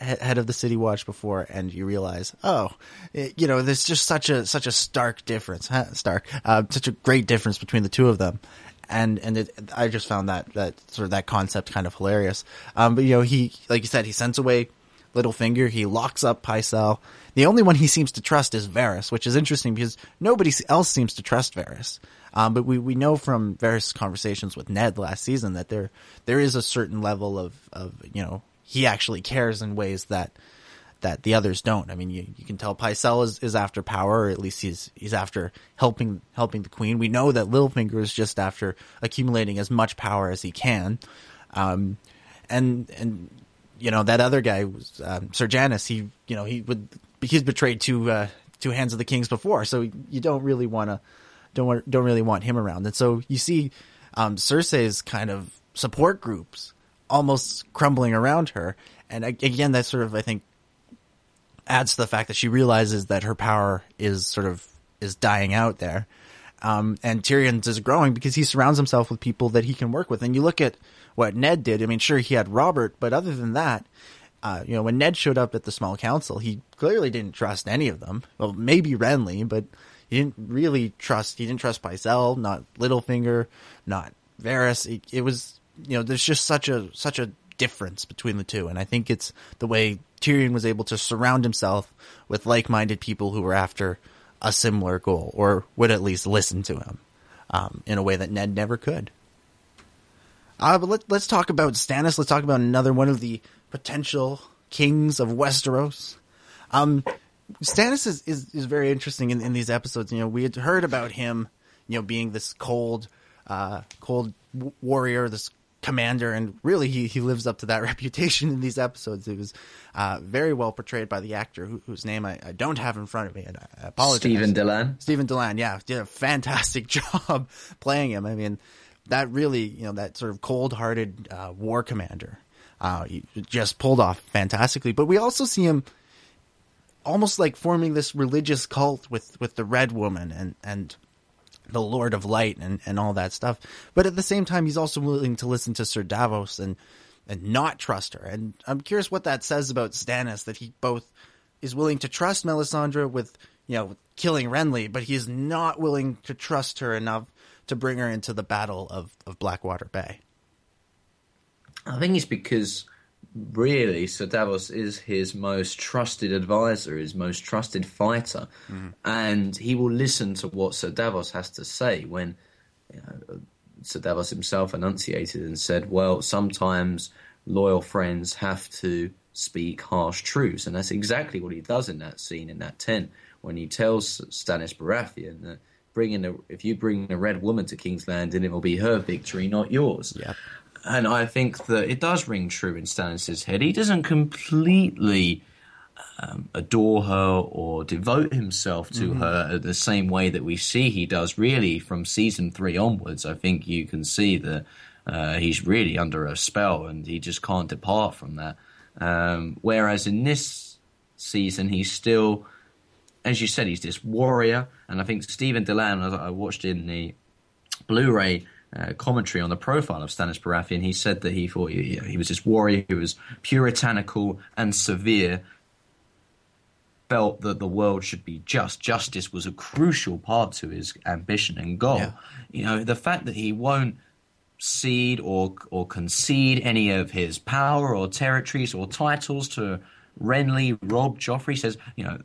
head of the city watch before and you realize oh it, you know there's just such a such a stark difference huh? stark uh, such a great difference between the two of them and and it, I just found that that sort of that concept kind of hilarious um, but you know he like you said he sends away Littlefinger. He locks up Pycelle. The only one he seems to trust is Varys, which is interesting because nobody else seems to trust Varys. Um, but we, we know from various conversations with Ned last season that there there is a certain level of, of you know he actually cares in ways that that the others don't. I mean, you, you can tell Pycelle is, is after power, or at least he's he's after helping helping the queen. We know that Littlefinger is just after accumulating as much power as he can. Um, and and you know that other guy was um, Ser'Janus. He you know he would he's betrayed two uh, two hands of the kings before, so you don't really want to don't don't really want him around. And so you see um, Cersei's kind of support groups almost crumbling around her. And again, that sort of I think adds to the fact that she realizes that her power is sort of is dying out there. Um, and Tyrion's is growing because he surrounds himself with people that he can work with. And you look at what Ned did. I mean, sure, he had Robert, but other than that, uh, you know, when Ned showed up at the small council, he clearly didn't trust any of them. Well, maybe Renly, but he didn't really trust. He didn't trust Pycelle, not Littlefinger, not Varys. It, it was, you know, there's just such a such a difference between the two, and I think it's the way Tyrion was able to surround himself with like-minded people who were after a similar goal, or would at least listen to him um, in a way that Ned never could. Uh, but let, let's talk about Stannis. Let's talk about another one of the potential kings of Westeros. Um, Stannis is, is, is very interesting in, in these episodes. You know, we had heard about him, you know, being this cold, uh, cold warrior, this commander, and really he, he lives up to that reputation in these episodes. It was uh, very well portrayed by the actor who, whose name I, I, don't have in front of me, and I apologize. Stephen Dillane. Stephen Dillane, yeah, did a fantastic job playing him. I mean, that really, you know, that sort of cold-hearted uh, war commander, uh, just pulled off fantastically. But we also see him almost like forming this religious cult with with the Red Woman and and the Lord of Light and and all that stuff. But at the same time, he's also willing to listen to Sir Davos and and not trust her. And I'm curious what that says about Stannis that he both is willing to trust Melisandre with you know killing Renly, but he's not willing to trust her enough to bring her into the battle of, of Blackwater Bay? I think it's because really Sir Davos is his most trusted advisor, his most trusted fighter, mm-hmm. and he will listen to what Sir Davos has to say when you know, Sir Davos himself enunciated and said, "Well, sometimes loyal friends have to speak harsh truths," and that's exactly what he does in that scene in that tent when he tells Stannis Baratheon that bringing a if you bring a red woman to King's Landing, it will be her victory, not yours. Yeah. And I think that it does ring true in Stannis' head. He doesn't completely um, adore her or devote himself to mm-hmm. her the same way that we see he does really from season three onwards. I think you can see that uh, he's really under a spell and he just can't depart from that. Um, whereas in this season, he's still as you said, he's this warrior, and I think Stephen Dillane, as I watched in the Blu-ray uh, commentary on the profile of Stannis Baratheon, he said that he thought he, he was this warrior who was puritanical and severe, felt that the world should be just. Justice was a crucial part to his ambition and goal. Yeah. You know, the fact that he won't cede or or concede any of his power or territories or titles to Renly, Robb, Joffrey says, you know,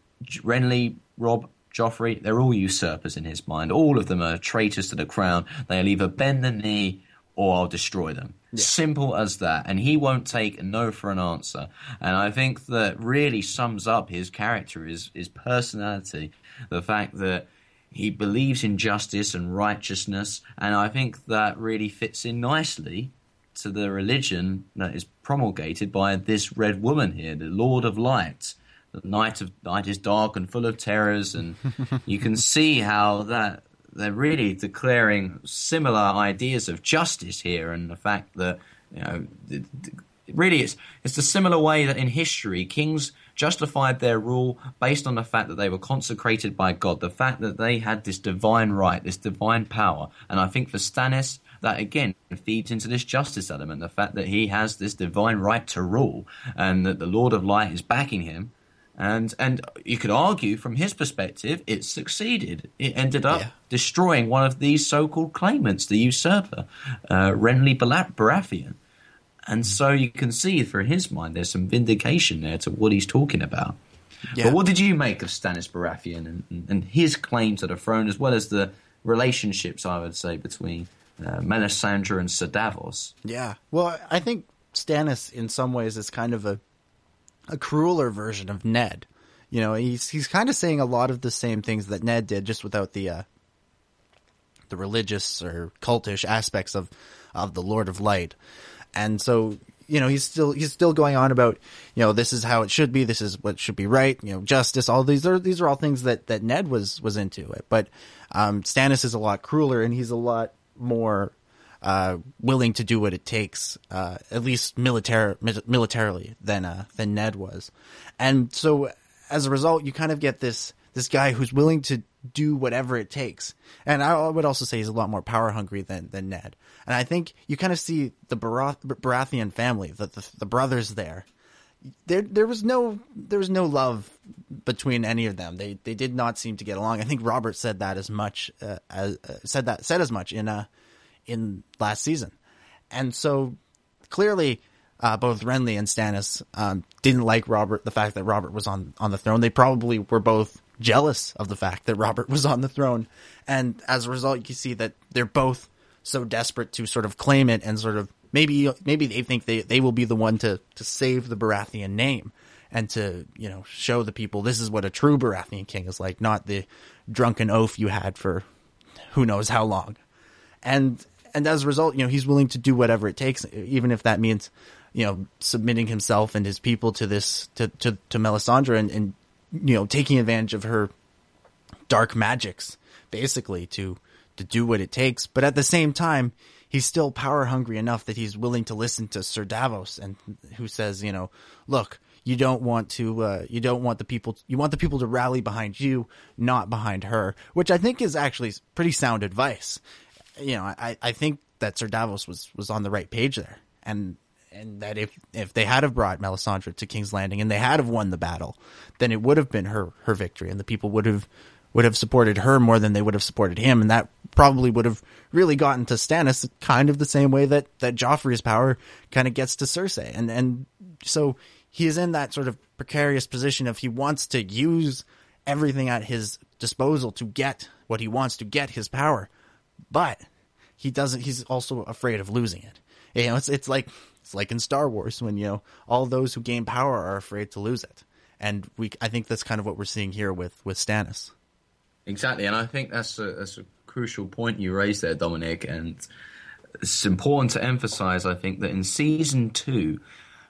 Renly, Robb, Joffrey, they're all usurpers in his mind. All of them are traitors to the crown. They'll either bend the knee or I'll destroy them. Yeah. Simple as that. And he won't take a no for an answer. And I think that really sums up his character, his, his personality, the fact that he believes in justice and righteousness. And I think that really fits in nicely to the religion that is promulgated by this red woman here, the Lord of Light the night of night is dark and full of terrors, and you can see how that they're really declaring similar ideas of justice here, and the fact that you know, really it's it's a similar way that in history kings justified their rule based on the fact that they were consecrated by God, the fact that they had this divine right, this divine power, and I think for Stannis that again feeds into this justice element the fact that he has this divine right to rule and that the Lord of Light is backing him and and you could argue from his perspective it succeeded it ended up yeah. destroying one of these so-called claimants the usurper uh, renly baratheon And so you can see through his mind there's some vindication there to what he's talking about. Yeah. But what did you make of Stannis Baratheon and, and, his claim to the throne, as well as the relationships, I would say, between uh, Melisandre and Sir Davos? Yeah. Well, I think Stannis, in some ways, is kind of a a crueler version of Ned. You know, he's he's kind of saying a lot of the same things that Ned did, just without the uh, the religious or cultish aspects of of the Lord of Light. And so, you know, he's still he's still going on about, you know, this is how it should be, this is what should be right, you know, justice. All these are these are all things that that Ned was was into it. But um, Stannis is a lot crueler, and he's a lot more uh, willing to do what it takes, uh, at least militar militarily than uh, than Ned was, and so as a result, you kind of get this this guy who's willing to do whatever it takes. And I would also say he's a lot more power hungry than than Ned. And I think you kind of see the Barath- Baratheon family, the, the, the brothers there. There there was no there was no love between any of them. They they did not seem to get along. I think Robert said that as much uh, as uh, said that said as much in uh in last season. And so clearly uh, both Renly and Stannis um, didn't like Robert, the fact that Robert was on, on the throne. They probably were both jealous of the fact that Robert was on the throne. And as a result, you see that they're both so desperate to sort of claim it and sort of maybe maybe they think they, they will be the one to, to save the Baratheon name and to, you know, show the people this is what a true Baratheon king is like, not the drunken oath you had for who knows how long. And and as a result, you know, he's willing to do whatever it takes, even if that means, you know, submitting himself and his people to this to to, to Melisandre and, and you know, taking advantage of her dark magics, basically to to do what it takes. But at the same time, he's still power hungry enough that he's willing to listen to Sir Davos and who says, you know, look, you don't want to, uh, you don't want the people, you want the people to rally behind you, not behind her, which I think is actually pretty sound advice. You know, I, I think that Sir Davos was, was on the right page there. And and that if if they had have brought Melisandre to King's Landing and they had have won the battle, then it would have been her her victory, and the people would have would have supported her more than they would have supported him, and that probably would have really gotten to Stannis kind of the same way that that Joffrey's power kind of gets to Cersei, and and so he is in that sort of precarious position if he wants to use everything at his disposal to get what he wants to get his power, but he doesn't. He's also afraid of losing it. You know, it's it's like it's like in Star Wars when, you know, all those who gain power are afraid to lose it. And we, I think that's kind of what we're seeing here with, with Stannis. Exactly. And I think that's a, that's a crucial point you raised there, Dominic. And it's important to emphasize, I think, that in season two,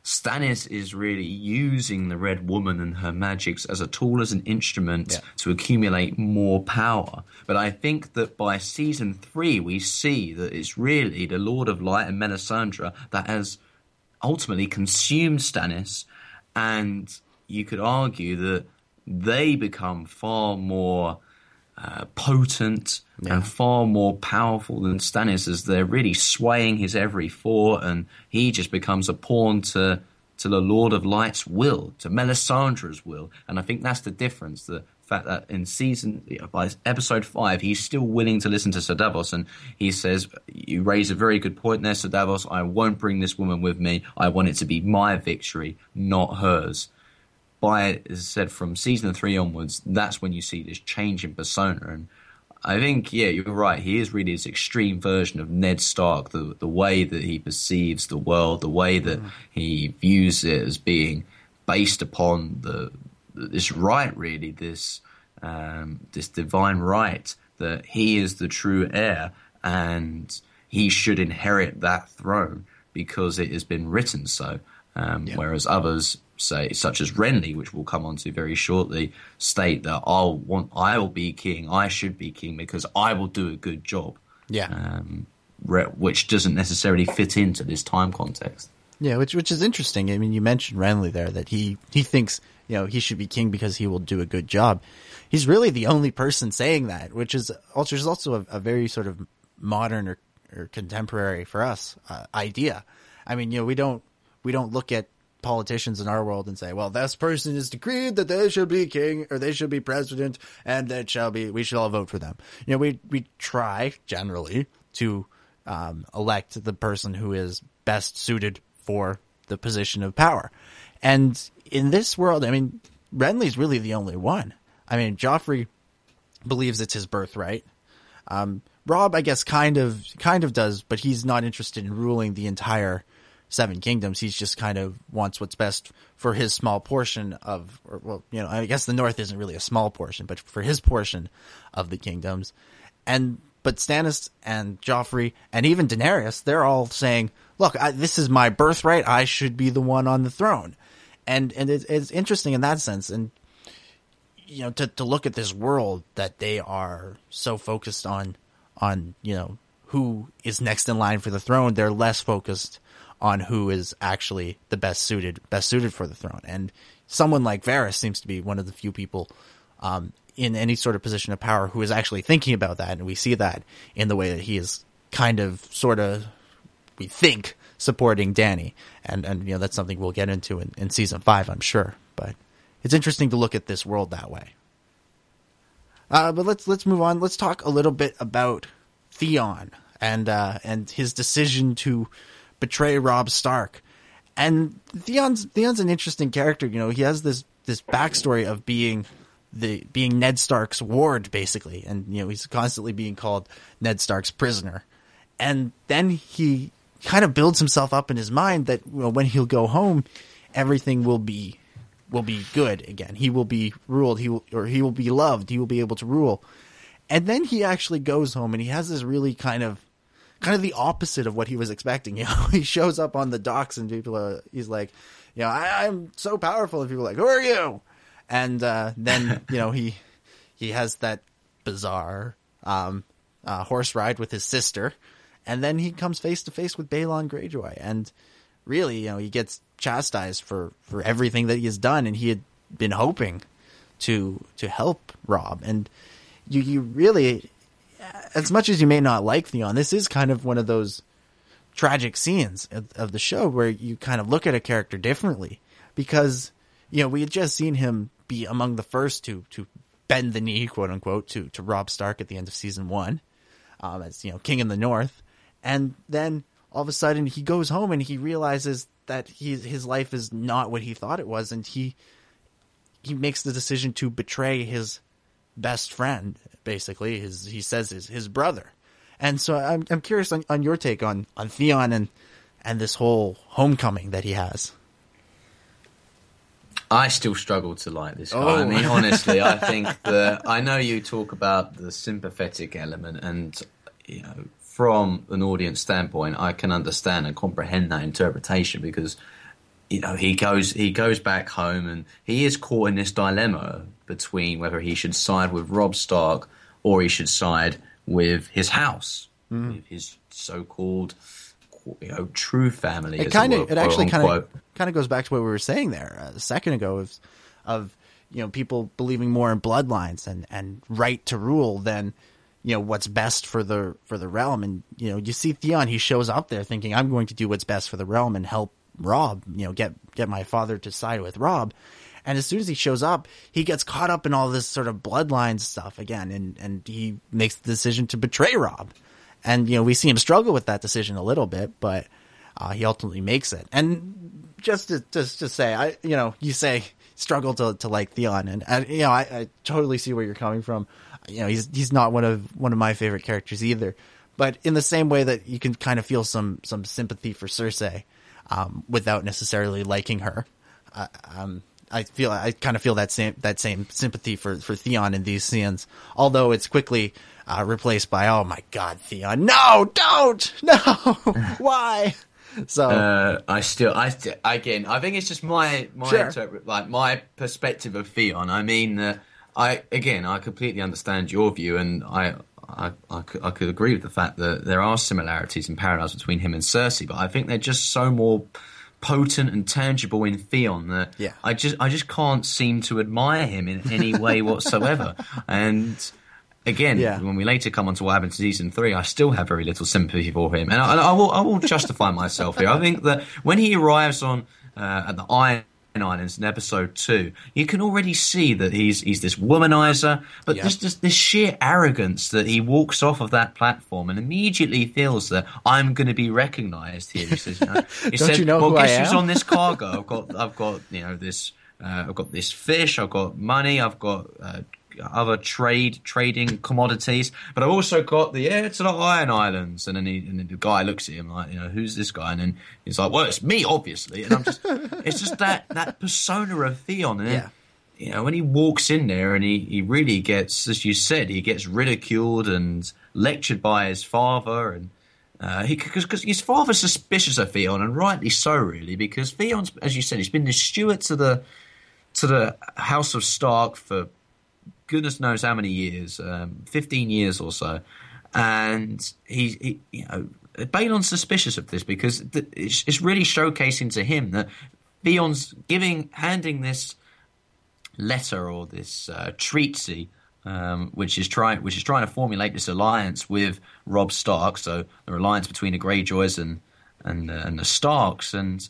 Stannis is really using the Red Woman and her magics as a tool, as an instrument yeah. to accumulate more power. But I think that by season three, we see that it's really the Lord of Light and Melisandre that has ultimately consumed Stannis, and you could argue that they become far more uh, potent yeah. and far more powerful than Stannis as they're really swaying his every thought and he just becomes a pawn to to the Lord of Light's will, to Melisandre's will. And I think that's the difference. The fact that in season by episode five, he's still willing to listen to Sir Davos, and he says, "You raise a very good point there, Sir Davos. I won't bring this woman with me. I want it to be my victory, not hers." By, as I said, from season three onwards, that's when you see this change in persona. And I think, yeah, you're right. He is really this extreme version of Ned Stark. The the way that he perceives the world, the way that mm. he views it as being based upon the this right, really, this um, this divine right that he is the true heir and he should inherit that throne because it has been written so. Um, yeah. Whereas others say, such as Renly, which we'll come on to very shortly, state that I'll want, I will be king, I should be king because I will do a good job. Yeah. Um, which doesn't necessarily fit into this time context. Yeah, which which is interesting. I mean, you mentioned Renly there that he he thinks you know he should be king because he will do a good job. He's really the only person saying that, which is also is also a, a, very sort of modern or, or contemporary for us uh, idea. I mean, you know, we don't we don't look at politicians in our world and say, well, this person is decreed that they should be king or they should be president and that shall be, we should all vote for them. You know, we, we try generally to, um, elect the person who is best suited for the position of power. And in this world, I mean, Renly's really the only one. I mean, Joffrey believes it's his birthright. Um, Robb, I guess, kind of, kind of does, but he's not interested in ruling the entire Seven Kingdoms. He's just kind of wants what's best for his small portion of, or, well, you know, I guess the North isn't really a small portion, but for his portion of the kingdoms. And, but Stannis and Joffrey and even Daenerys, they're all saying, look, I, this is my birthright. I should be the one on the throne. And, and it, it's interesting in that sense. And, you know, to, to look at this world that they are so focused on, on, you know, who is next in line for the throne, they're less focused on who is actually the best suited, best suited for the throne. And someone like Varys seems to be one of the few people, um, in any sort of position of power who is actually thinking about that. And we see that in the way that he is kind of, sort of, we think, supporting Dany, And, and, you know, that's something we'll get into in, in season five, I'm sure. But it's interesting to look at this world that way. Uh, but let's let's move on. Let's talk a little bit about Theon and uh, and his decision to betray Robb Stark. And Theon's Theon's an interesting character. You know, he has this this backstory of being the being Ned Stark's ward, basically, and you know he's constantly being called Ned Stark's prisoner. And then he kind of builds himself up in his mind that you know, when he'll go home, everything will be will be good again. He will be ruled. He will, or he will be loved. He will be able to rule. And then he actually goes home and he has this really kind of, kind of the opposite of what he was expecting. You know, he shows up on the docks and people are, he's like, you know, I, am so powerful. And people are like, who are you? And, uh, then, you know, he, he has that bizarre, um, uh, horse ride with his sister. And then he comes face to face with Balon Greyjoy. And really, you know, he gets chastised for, for everything that he has done. And he had been hoping to, to help Robb. And, you you really, as much as you may not like Theon, this is kind of one of those tragic scenes of, of the show where you kind of look at a character differently because you know we had just seen him be among the first to to bend the knee, quote unquote, to to Robb Stark at the end of season one, um, as you know, King in the North, and then all of a sudden he goes home and he realizes that he, his life is not what he thought it was, and he he makes the decision to betray his best friend, basically. His he says is his brother, and so I'm I'm curious on, on your take on on Theon and and this whole homecoming that he has. I still struggle to like this guy. Oh. I mean, honestly, I think that I know you talk about the sympathetic element, and you know, from an audience standpoint, I can understand and comprehend that interpretation because you know he goes he goes back home and he is caught in this dilemma between whether he should side with Robb Stark or he should side with his house, Mm. with his so-called you know true family. It kind of it actually kind of kind of goes back to what we were saying there a second ago of of you know people believing more in bloodlines and and right to rule than you know what's best for the for the realm and you know you see Theon he shows up there thinking I'm going to do what's best for the realm and help Robb you know get get my father to side with Robb. and as soon as he shows up he gets caught up in all this sort of bloodline stuff again and and he makes the decision to betray Robb. and you know we see him struggle with that decision a little bit but uh, he ultimately makes it. And just to just to say, I you know you say struggle to to like Theon, and, and you know I, I totally see where you're coming from. You know he's he's not one of one of my favorite characters either, but in the same way that you can kind of feel some some sympathy for Cersei, um, without necessarily liking her. Uh, um, I feel I kind of feel that same that same sympathy for for Theon in these scenes, although it's quickly uh, replaced by oh my god Theon, no, don't, no, why? So Uh, I still, I st- again, I think it's just my my Sure. interpret, like my perspective of Theon. I mean, that I again, I completely understand your view, and I, I, I, could, I could agree with the fact that there are similarities and parallels between him and Cersei, but I think they're just so more potent and tangible in Theon that Yeah. I just, I just can't seem to admire him in any way whatsoever, and. Again, Yeah. when we later come on to what happened to season three, I still have very little sympathy for him, and I, I will I will justify myself here. I think that when he arrives on uh, at the Iron Islands in episode two, you can already see that he's he's this womanizer, but Yep. just, just this sheer arrogance that he walks off of that platform and immediately feels that I'm going to be recognised here. He says, you know, he Don't said, you know "Well, who I guess who's am?" on this cargo? I've got I've got you know this uh, I've got this fish, I've got money, I've got uh, other trade trading commodities, but I've also got the heir to the Iron Islands. And then, he, and then the guy looks at him like, you know, who's this guy? And then he's like, well, it's me, obviously. And I'm just, it's just that that persona of Theon. And then, Yeah. you know, when he walks in there and he, he really gets, as you said, he gets ridiculed and lectured by his father and. Uh, he because his father's suspicious of Theon, and rightly so, really, because Theon's, as you said, he's been the steward to the to the House of Stark for goodness knows how many years, um, fifteen years or so, and he, he you know, Balon's suspicious of this because th- it's, it's really showcasing to him that Theon's giving, handing this letter or this uh, treaty, um, which is trying, which is trying to formulate this alliance with Robb Stark. So the alliance between the Greyjoys and and, uh, and the Starks, and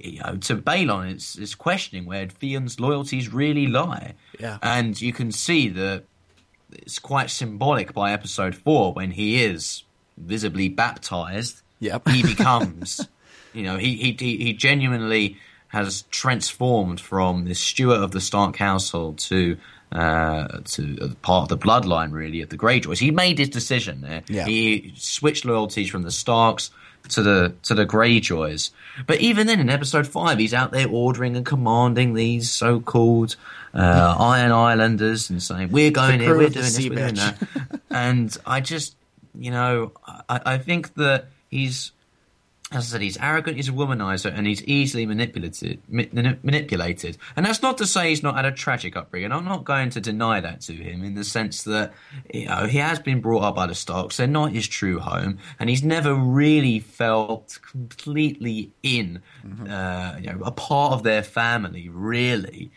you know, to Balon, it's it's questioning where Theon's loyalties really lie. Yeah. and you can see that it's quite symbolic by episode four when he is visibly baptized. Yep. he becomes, you know, he he he genuinely has transformed from this steward of the Stark household to uh, to uh, part of the bloodline, really, of the Greyjoys. He made his decision there. Yeah. He switched loyalties from the Starks to the to the Greyjoys. But even then, in episode five, he's out there ordering and commanding these so-called uh, Iron Islanders and saying, "We're going here, we're doing this, we're doing that." and I just, you know, I, I think that he's as I said, he's arrogant, he's a womanizer, and he's easily manipulated. ma- manipulated, and that's not to say he's not had a tragic upbringing. I'm not going to deny that to him in the sense that you know he has been brought up by the Starks. They're not his true home, and he's never really felt completely in, uh, you know, a part of their family, really.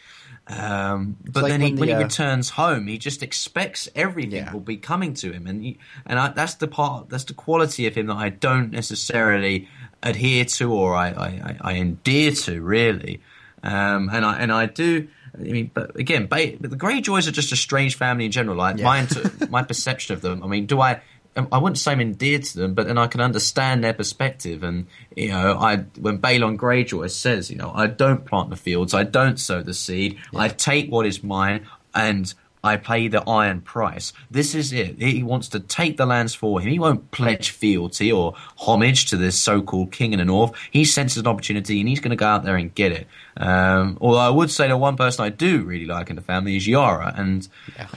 Um, but like then he, when the, when he uh, returns home, he just expects everything will be coming to him, and he, and I, that's the part, that's the quality of him that I don't necessarily adhere to or I, I, I- endear to, really. Um, and I and I do. I mean, but again, ba- but the Greyjoys are just a strange family in general. Like my inter- my perception of them. I mean, do I? um, I wouldn't say I'm endeared to them, but then I can understand their perspective. And you know, I when Balon Greyjoy says, you know, I don't plant the fields, I don't sow the seed, I take what is mine, and I pay the iron price. This is it. He wants to take the lands for him. He won't pledge fealty or homage to this so-called king in the north. He senses an opportunity and he's going to go out there and get it. Um, although I would say the one person I do really like in the family is Yara, and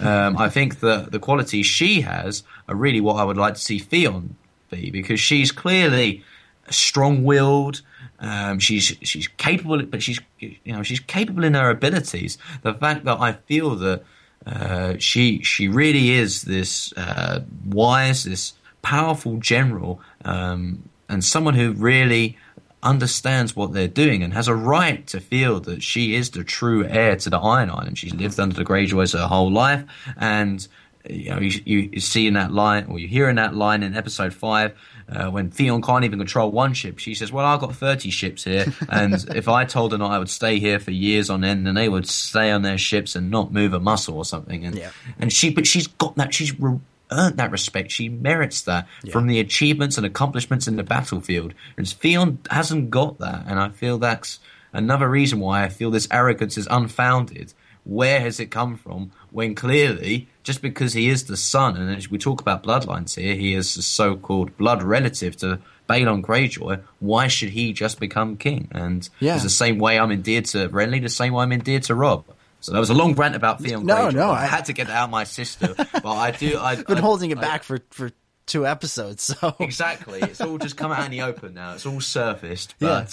um, I think that the qualities she has are really what I would like to see Theon be because she's clearly strong-willed. Um, she's she's capable, but she's you know she's capable in her abilities. The fact that I feel that uh, she she really is this uh, wise, this powerful general, um, and someone who really understands what they're doing and has a right to feel that she is the true heir to the Iron Island. She's lived under the Greyjoys her whole life, and you know you, you, see in that line, or you hear in that line in episode five. Uh, when Theon can't even control one ship, she says, "Well, I've got thirty ships here, and if I told them I would stay here for years on end, then they would stay on their ships and not move a muscle or something." And and she, but she's got that. She's re- earned that respect. She merits that from the achievements and accomplishments in the battlefield. And Theon hasn't got that, and I feel that's another reason why I feel this arrogance is unfounded. Where has it come from? When clearly, just because he is the son, and as we talk about bloodlines here, he is a so-called blood relative to Balon Greyjoy. Why should he just become king? And Yeah. it's the same way I'm endeared to Renly, the same way I'm endeared to Robb. So that was a long rant about Theon No, Greyjoy. no, but I, I- had to get that out of my system. but I do. I've been I- holding it I- back for for two episodes. So Exactly. It's all just come out in the open now. It's all surfaced. Yeah.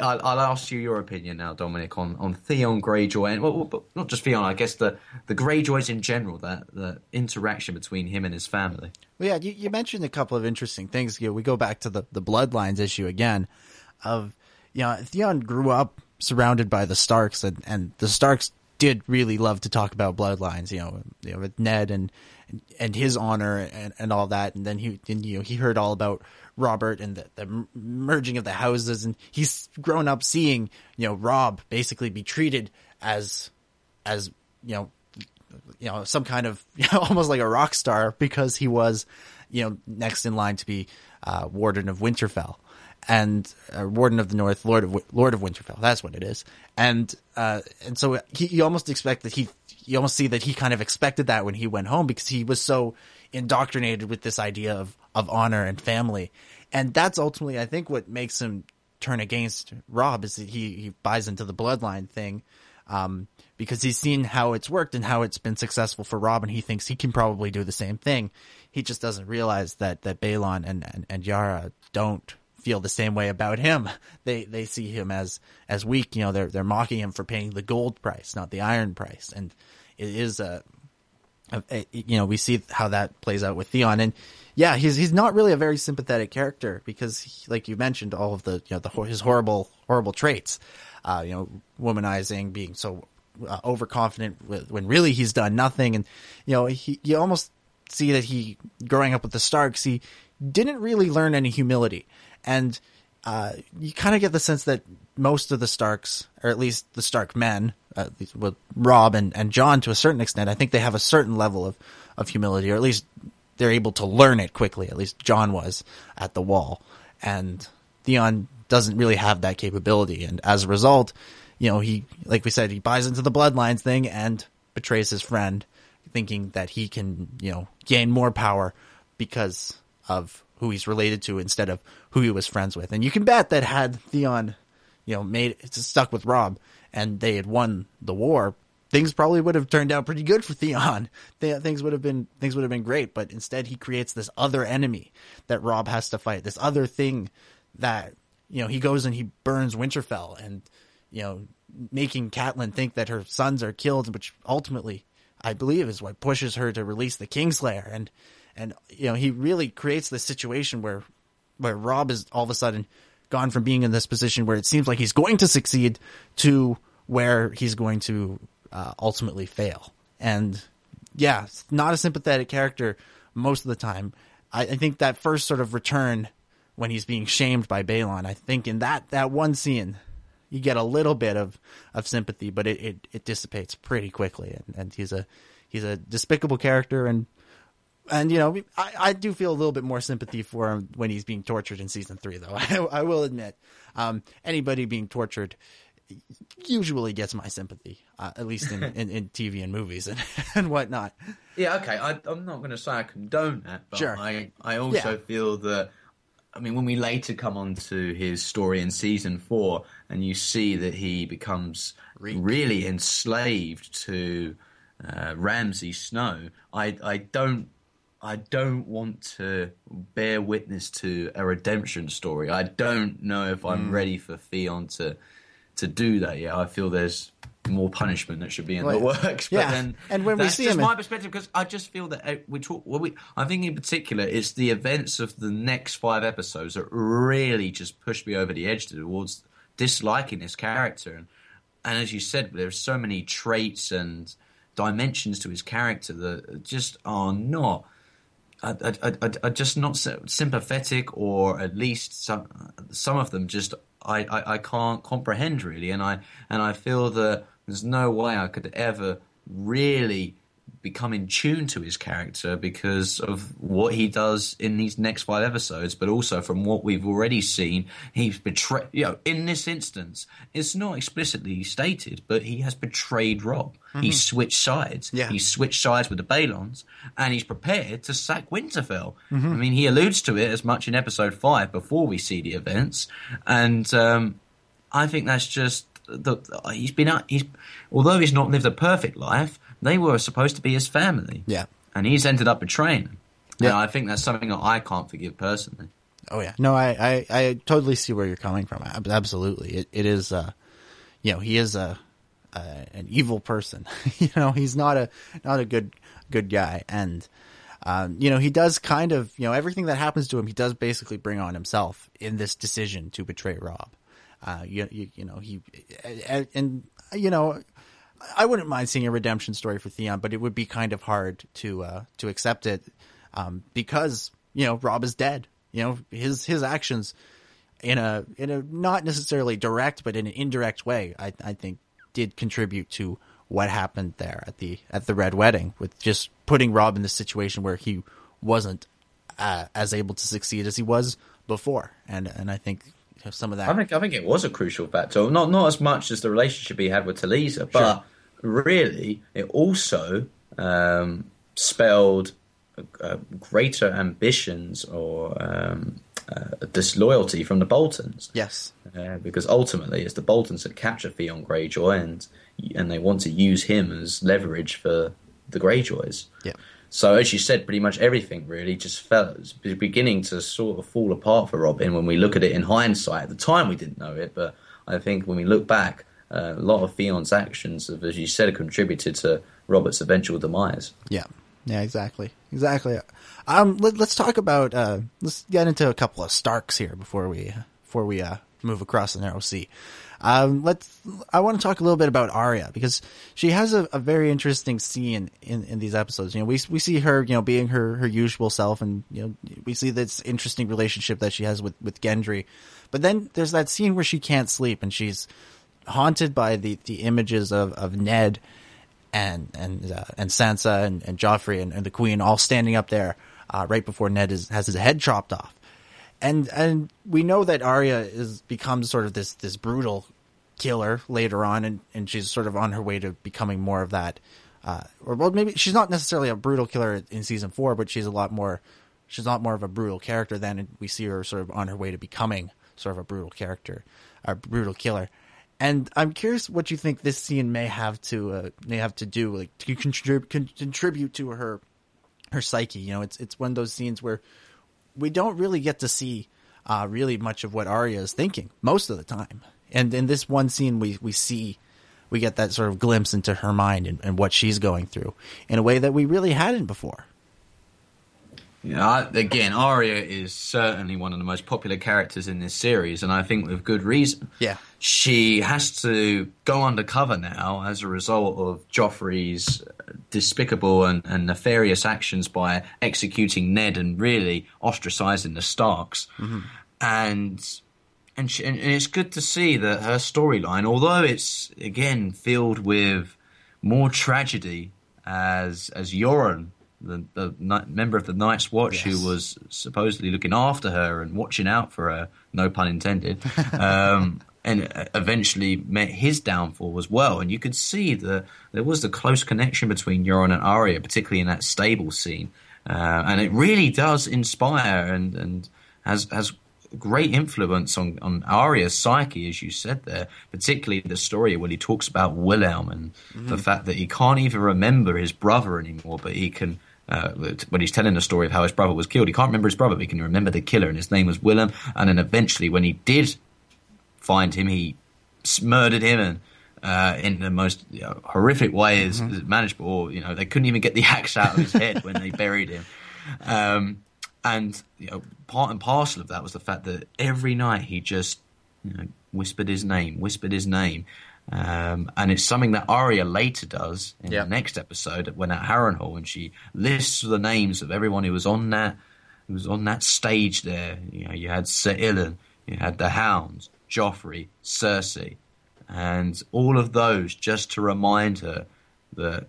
I'll, I'll ask you your opinion now, Dominic, on, on Theon Greyjoy, and well, well, not just Theon. I guess the the Greyjoys in general. That the interaction between him and his family. Well, yeah, you, you mentioned a couple of interesting things. You know, we go back to the, the bloodlines issue again of, you know, Theon grew up surrounded by the Starks and, and the Starks did really love to talk about bloodlines, you know, you know, with Ned and and his honor and, and all that. And then he, and, you know, he heard all about Robert and the, the merging of the houses, and he's grown up seeing, you know, Robb basically be treated as, as you know, you know, some kind of you know, almost like a rock star because he was, you know, next in line to be uh, Warden of Winterfell and uh, Warden of the North, Lord of Lord of Winterfell. That's what it is. And uh, and so he, almost expect that he, you almost see that he kind of expected that when he went home because he was so indoctrinated with this idea of of honor and family, and that's ultimately I think what makes him turn against Robb is that he he buys into the bloodline thing. Um, because he's seen how it's worked and how it's been successful for Robb, and he thinks he can probably do the same thing. He just doesn't realize that that Balon and, and, and Yara don't feel the same way about him. They they see him as as weak. You know, they're they're mocking him for paying the gold price, not the iron price, and it is a, a, a you know we see how that plays out with Theon, and yeah, he's he's not really a very sympathetic character because, he, like you mentioned, all of the you know the his horrible horrible traits, uh, you know, womanizing, being so uh, overconfident with, when really he's done nothing, and you know he you almost see that he growing up with the Starks, he didn't really learn any humility. And uh, you kind of get the sense that most of the Starks, or at least the Stark men, uh, with Robb and, and Jon to a certain extent, I think they have a certain level of, of humility, or at least they're able to learn it quickly. At least Jon was at the wall, and Theon doesn't really have that capability, and as a result, you know, he, like we said, he buys into the bloodlines thing and betrays his friend, thinking that he can, you know, gain more power because of who he's related to instead of who he was friends with. And you can bet that had Theon, you know, made stuck with Robb and they had won the war, things probably would have turned out pretty good for Theon. Things would have been things would have been great, but instead he creates this other enemy that Robb has to fight. This other thing that you know he goes and he burns Winterfell and you know making Catelyn think that her sons are killed, which ultimately I believe is what pushes her to release the Kingslayer and and you know he really creates this situation where where Robb is all of a sudden gone from being in this position where it seems like he's going to succeed to where he's going to uh, ultimately fail. And yeah, not a sympathetic character most of the time. I, I, think that first sort of return when he's being shamed by Balon, I think in that, that one scene, you get a little bit of, of sympathy, but it, it, it dissipates pretty quickly. And, and he's a, he's a despicable character and and you know, I, I do feel a little bit more sympathy for him when he's being tortured in season three, though. I, I will admit, um, anybody being tortured usually gets my sympathy, uh, at least in, in, in, TV and movies and, and whatnot. Yeah, okay. I, am not going to say I condone that, but sure. I, I also yeah. feel that. I mean, when we later come on to his story in season four, and you see that he becomes Reek. really enslaved to uh, Ramsay Snow, I I don't I don't want to bear witness to a redemption story. I don't know if I'm mm. ready for Theon to to do that yet. I feel there's more punishment that should be in well, the works. But yeah. then, and when that's we see just him, my perspective because I just feel that uh, we talk. Well, we, I think in particular, it's the events of the next five episodes that really just push me over the edge towards disliking this character. And, and as you said, there's so many traits and dimensions to his character that just are not are, are, are, just not sympathetic, or at least some some of them just I, I, I can't comprehend really, and I and I feel that there's no way I could ever really become in tune to his character because of what he does in these next five episodes, but also from what we've already seen, he's betrayed. You know, in this instance, it's not explicitly stated, but he has betrayed Robb. Mm-hmm. He switched sides. Yeah. He switched sides with the Balons, and he's prepared to sack Winterfell. Mm-hmm. I mean, he alludes to it as much in episode five before we see the events, and um, I think that's just the, he's been he's although he's not lived a perfect life they were supposed to be his family. Yeah. And he's ended up betraying them. Yeah. And I think that's something that I can't forgive personally. Oh yeah. No, I, I, I totally see where you're coming from. Absolutely. It, it is, uh, you know, he is a, uh, an evil person. you know, he's not a, not a good, good guy. And, um, you know, he does kind of, you know, everything that happens to him, he does basically bring on himself in this decision to betray Robb. Uh, you, you, you know, he, and, and, you know, I wouldn't mind seeing a redemption story for Theon, but it would be kind of hard to uh, to accept it um, because you know Robb is dead. You know his his actions in a in a not necessarily direct but in an indirect way. I I think did contribute to what happened there at the at the red wedding with just putting Robb in the situation where he wasn't uh, as able to succeed as he was before, and and I think some of that. I think I think it was a crucial factor. Not not as much as the relationship he had with Talisa, but sure. really it also um, spelled uh, greater ambitions or um, uh, disloyalty from the Boltons. Yes, uh, because ultimately it's the Boltons that capture Theon Greyjoy, and and they want to use him as leverage for the Greyjoys. Yeah. So as you said, pretty much everything really just felt beginning to sort of fall apart for Robin when we look at it in hindsight. At the time, we didn't know it, but I think when we look back, uh, a lot of Theon's actions have, as you said, contributed to Robert's eventual demise. Yeah, yeah, exactly, exactly. Um, let, us talk about uh, let's get into a couple of Starks here before we before we uh, move across the narrow sea. Um, let's. I want to talk a little bit about Arya because she has a, a very interesting scene in, in these episodes. You know, we we see her, you know, being her, her usual self, and you know, we see this interesting relationship that she has with with Gendry. But then there's that scene where she can't sleep and she's haunted by the, the images of, of Ned and and uh, and Sansa and, and Joffrey and, and, the Queen all standing up there uh, right before Ned is, has his head chopped off and and we know that Arya is becomes sort of this this brutal killer later on, and and she's sort of on her way to becoming more of that. Uh, or well, maybe she's not necessarily a brutal killer in season four, but she's a lot more. She's not more of a brutal character than we see her sort of on her way to becoming sort of a brutal character, a brutal killer. And I'm curious what you think this scene may have to uh, may have to do like to contribute contribute to her her psyche. You know, it's it's one of those scenes where we don't really get to see uh, really much of what Arya is thinking most of the time. And in this one scene, we we see we get that sort of glimpse into her mind and, and what she's going through in a way that we really hadn't before. Yeah, again, Arya is certainly one of the most popular characters in this series, and I think with good reason. Yeah. She has to go undercover now as a result of Joffrey's despicable and, and nefarious actions by executing Ned and really ostracizing the Starks. Mm-hmm. And and, she, and it's good to see that her storyline, although it's again filled with more tragedy as as Yoren the, the member of the Night's Watch yes. who was supposedly looking after her and watching out for her, no pun intended, um, and eventually met his downfall as well. And you could see that there was the close connection between Yoren and Arya, particularly in that stable scene. Uh, and it really does inspire and, and has, has great influence on, on Arya's psyche, as you said there, particularly the story where he talks about Willem and mm-hmm. the fact that he can't even remember his brother anymore, but he can uh, when he's telling the story of how his brother was killed. He can't remember his brother, but he can remember the killer, and his name was Willem. And then eventually, when he did find him, he murdered him and. Uh, in the most you know, horrific way as, mm-hmm. as manageable. You know, they couldn't even get the axe out of his head when they buried him. Um, and you know, part and parcel of that was the fact that every night he just you know, whispered his name, whispered his name, um, and it's something that Arya later does in yep. the next episode when at Harrenhal, and she lists the names of everyone who was on that who was on that stage there. You know, you had Sir Ilyn, you had the Hounds, Joffrey, Cersei, and all of those just to remind her that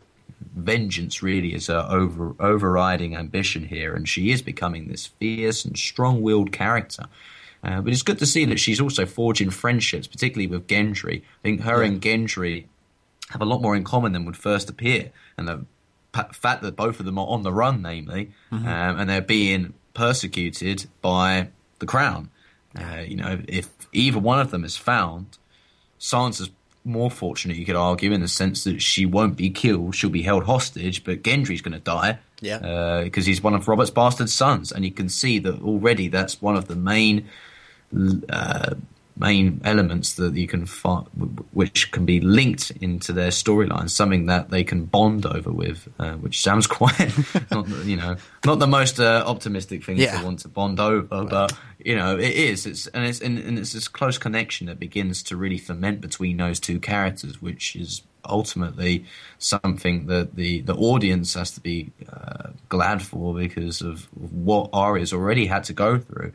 vengeance really is her over, overriding ambition here, and she is becoming this fierce and strong-willed character. Uh, but it's good to see that she's also forging friendships, particularly with Gendry. I think her yeah. and Gendry have a lot more in common than would first appear, and the fact that both of them are on the run, namely, mm-hmm. um, and they're being persecuted by the crown. Uh, you know, if either one of them is found, Sansa's more fortunate, you could argue, in the sense that she won't be killed; she'll be held hostage. But Gendry's going to die, yeah, because uh, he's one of Robert's bastard sons, and you can see that already. That's one of the main uh, main elements that you can find, which can be linked into their storyline, something that they can bond over with, uh, which sounds quite, not, you know, not the most uh, optimistic thing yeah. to want to bond over, but you know, it is. It's and it's and, and, it's this close connection that begins to really ferment between those two characters, which is ultimately something that the, the audience has to be uh, glad for because of what Arya's already had to go through.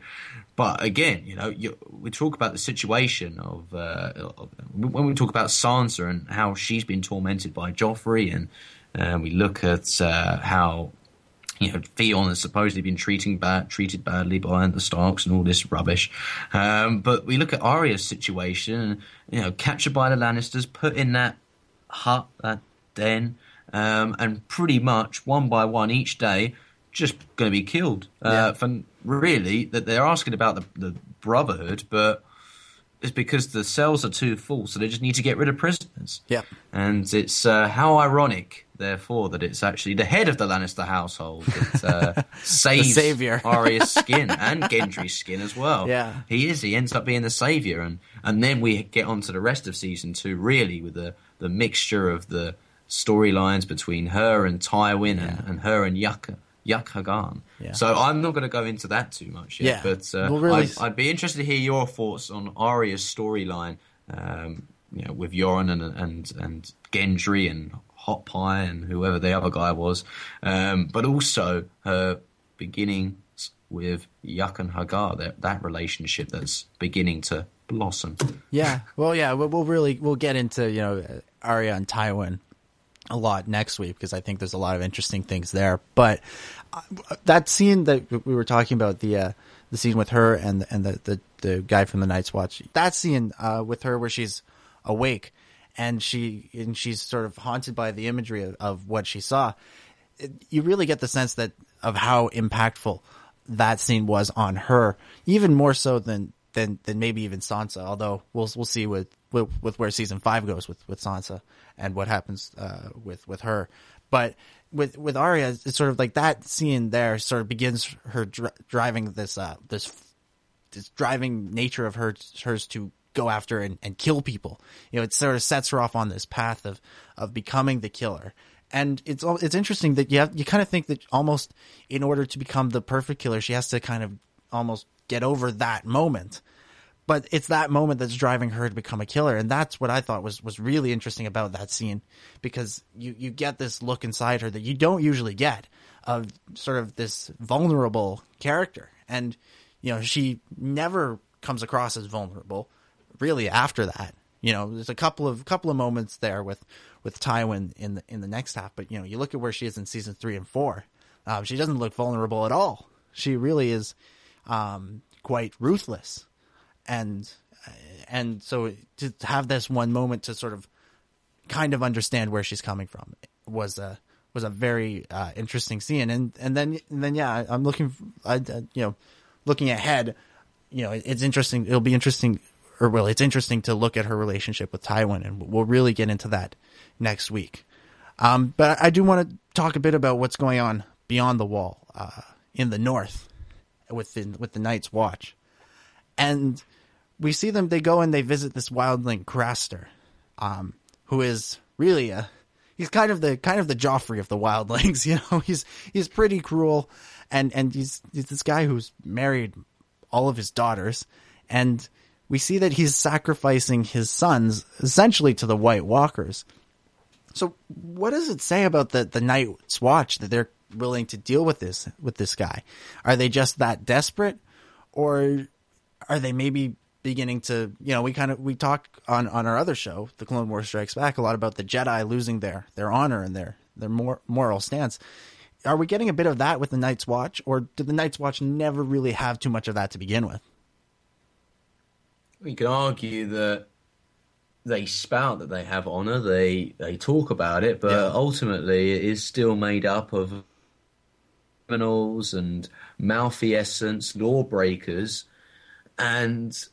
But again, you know, you, we talk about the situation of, uh, of, when we talk about Sansa and how she's been tormented by Joffrey, and uh, we look at uh, how you know Theon has supposedly been treating bad, treated badly by the Starks and all this rubbish. Um, but we look at Arya's situation, you know, captured by the Lannisters, put in that hut, that den, um, and pretty much one by one each day, just going to be killed. Uh, yeah. For really, that they're asking about the, the Brotherhood, but it's because the cells are too full, so they just need to get rid of prisoners. Yeah, and it's uh, how ironic, therefore, that it's actually the head of the Lannister household that uh, saves savior. Arya's skin and Gendry's skin as well. Yeah, he is. He ends up being the savior, and and then we get on to the rest of season two, really, with the the mixture of the storylines between her and Tywin yeah. and, and her and Jaqen. Jaqen H'ghar. Yeah. So I'm not going to go into that too much yet, yeah. but uh, well, really... I'd, I'd, be interested to hear your thoughts on Arya's storyline, um, you know, with Yoren and and and Gendry and Hot Pie and whoever the other guy was, um, but also her beginning with Jaqen H'ghar, that that relationship that's beginning to blossom. Yeah, well, yeah, we'll, we'll really we'll get into you know Arya and Tywin a lot next week because I think there's a lot of interesting things there. But uh, that scene that we were talking about the uh, the scene with her and and the, the, the guy from the Night's Watch that scene uh, with her where she's awake and she and she's sort of haunted by the imagery of, of what she saw. It, you really get the sense that of how impactful that scene was on her, even more so than than than maybe even Sansa. Although we'll we'll see with with, with where season five goes with with Sansa and what happens uh, with with her. But with with Arya, it's sort of like that scene there sort of begins her dr- driving this uh, this this driving nature of her hers to go after and, and kill people. You know, it sort of sets her off on this path of of becoming the killer. And it's it's interesting that you have you kind of think that almost in order to become the perfect killer, she has to kind of almost get over that moment but it's that moment that's driving her to become a killer. And that's what i thought was was really interesting about that scene because you you get this look inside her that you don't usually get of sort of this vulnerable character. And you know she never comes across as vulnerable really after that. You know there's a couple of couple of moments there with with Tywin in the in the next half but you know you look at where she is in season 3 and 4 um, she doesn't look vulnerable at all. She really is um, quite ruthless and and so to have this one moment to sort of kind of understand where she's coming from was a was a very uh, interesting scene. And and then and then yeah I'm looking I you know looking ahead you know it's interesting it'll be interesting or well it's interesting to look at her relationship with Tywin and we'll really get into that next week. Um, but I do want to talk a bit about what's going on beyond the wall uh, in the north with the, with the Night's Watch. And we see them. They go and they visit this wildling Craster, um, who is really a he's kind of the kind of the Joffrey of the wildlings. You know, he's he's pretty cruel, and and he's he's this guy who's married all of his daughters, and we see that he's sacrificing his sons essentially to the White Walkers. So, what does it say about the the Night's Watch that they're willing to deal with this with this guy? Are they just that desperate, or are they maybe beginning to you know we kind of we talk on on our other show the clone wars strikes back a lot about the jedi losing their their honor and their their more moral stance are we getting a bit of that with the night's watch or did the night's watch never really have too much of that to begin with we could argue that they spout that they have honor they they talk about it but yeah. ultimately it is still made up of criminals and malfeasance lawbreakers and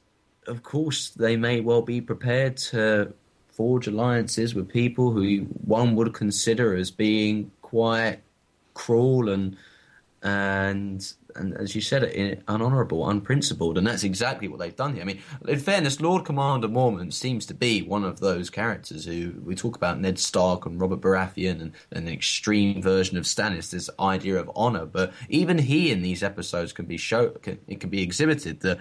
of course, they may well be prepared to forge alliances with people who one would consider as being quite cruel and and and as you said, unhonourable, unprincipled, and that's exactly what they've done here. I mean, in fairness, Lord Commander Mormont seems to be one of those characters who we talk about Ned Stark and Robert Baratheon and, and an extreme version of Stannis, this idea of honour. But even he in these episodes can be show, can, it can be exhibited that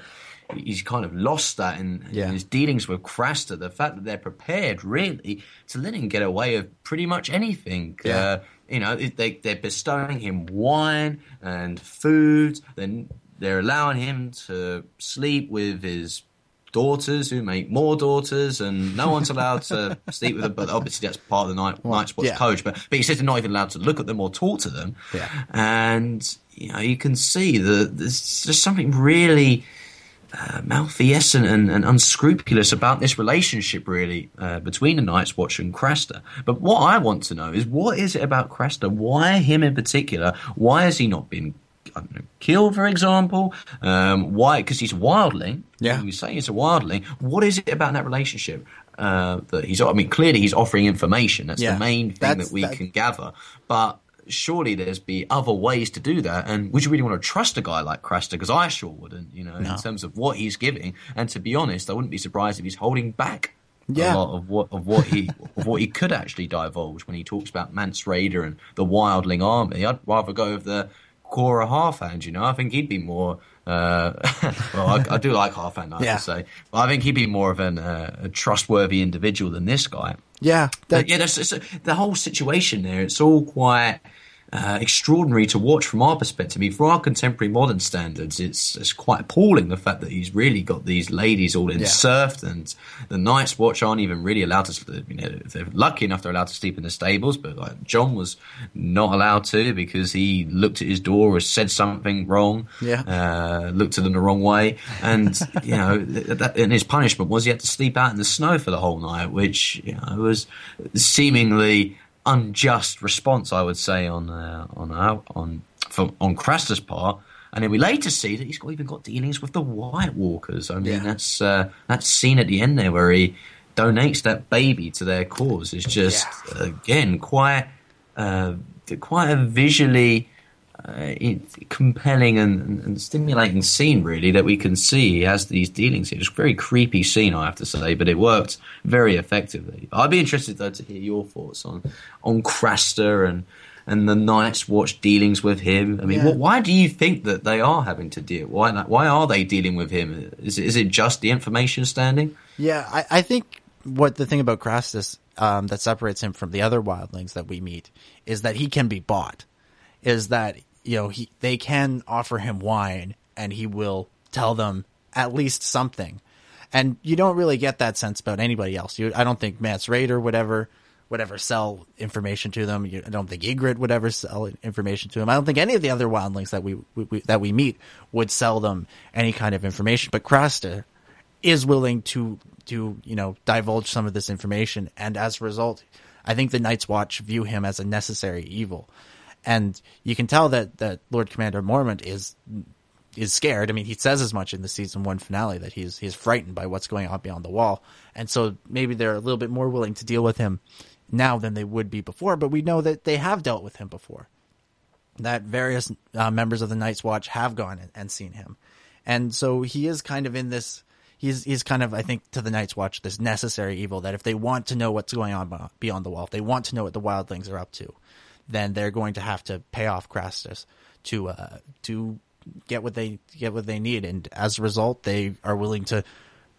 he's kind of lost that in, Yeah. in his dealings with Craster. The fact that they're prepared really to let him get away with pretty much anything. Uh, you know, they, they're bestowing him wine and food. Then they're allowing him to sleep with his daughters who make more daughters and no one's allowed to sleep with them but obviously that's part of the night night's watch yeah. code but but he says they're not even allowed to look at them or talk to them Yeah. and you know you can see that there's just something really uh, malfeasant and, and unscrupulous about this relationship, really, uh, between the Night's Watch and Craster. But what I want to know is what is it about Craster? Why him in particular? Why has he not been I don't know, killed, for example? Um, why? Because he's a wildling. Yeah. You say he's a wildling. What is it about that relationship? Uh, that he's, I mean, clearly he's offering information. That's Yeah. the main thing That's- that we that- can gather. But surely there's be other ways to do that. And would you really want to trust a guy like Craster? Because I sure wouldn't, you know, No. in terms of what he's giving. And to be honest, I wouldn't be surprised if he's holding back Yeah. a lot of what of what he of what he could actually divulge when he talks about Mance Rayder and the Wildling Army. I'd rather go with the Qhorin Halfhand. You know, I think he'd be more. Uh, well, I, I do like Halfhand, I have Yeah. to say, but I think he'd be more of an, uh, a trustworthy individual than this guy. Yeah, But yeah, that's, it's, the whole situation there. It's all quite uh, extraordinary to watch from our perspective. I mean, for our contemporary modern standards, it's it's quite appalling the fact that he's really got these ladies all in ensurfed, and the Night's Watch aren't even really allowed to. You know, if they're lucky enough, they're allowed to sleep in the stables, but like Jon was not allowed to because he looked at his door or said something wrong. Yeah. uh, looked at them the wrong way, and you know, that, and his punishment was he had to sleep out in the snow for the whole night, which you know was seemingly unjust response, I would say, on uh, on our, on for, on Craster's part. And then we later see that he's got, even got dealings with the White Walkers. I mean, Yeah. that's uh, that scene at the end there where he donates that baby to their cause is just again quite uh, quite a visually uh, compelling and, and, stimulating scene, really, that we can see he has these dealings here. It's a very creepy scene, I have to say, but it worked very effectively. I'd be interested, though, to hear your thoughts on on Craster and and the Night's Watch dealings with him. I mean, Yeah. what, why do you think that they are having to deal? Why why are they dealing with him? Is it, is it just the information standing? Yeah, I, I think what the thing about Craster um, that separates him from the other wildlings that we meet is that he can be bought. Is that you know he they can offer him wine and he will tell them at least something, and you don't really get that sense about anybody else. You, I don't think Mance Rayder would ever would ever sell information to them. You, I don't think Ygritte would ever sell information to them. I don't think any of the other wildlings that we, we, we that we meet would sell them any kind of information. But Craster is willing to to you know divulge some of this information, and as a result, I think the Night's Watch view him as a necessary evil, and you can tell that that Lord Commander Mormont is is scared. I mean, he says as much in the season one finale that he's he's frightened by what's going on beyond the wall, and so maybe they're a little bit more willing to deal with him now than they would be before. But we know that they have dealt with him before. That various uh, members of the Night's Watch have gone and, and seen him, and so he is kind of in this. He's he's kind of I think to the Night's Watch this necessary evil that if they want to know what's going on beyond the wall, if they want to know what the wildlings are up to, then they're going to have to pay off Craster to uh, to get what they get what they need, and as a result, they are willing to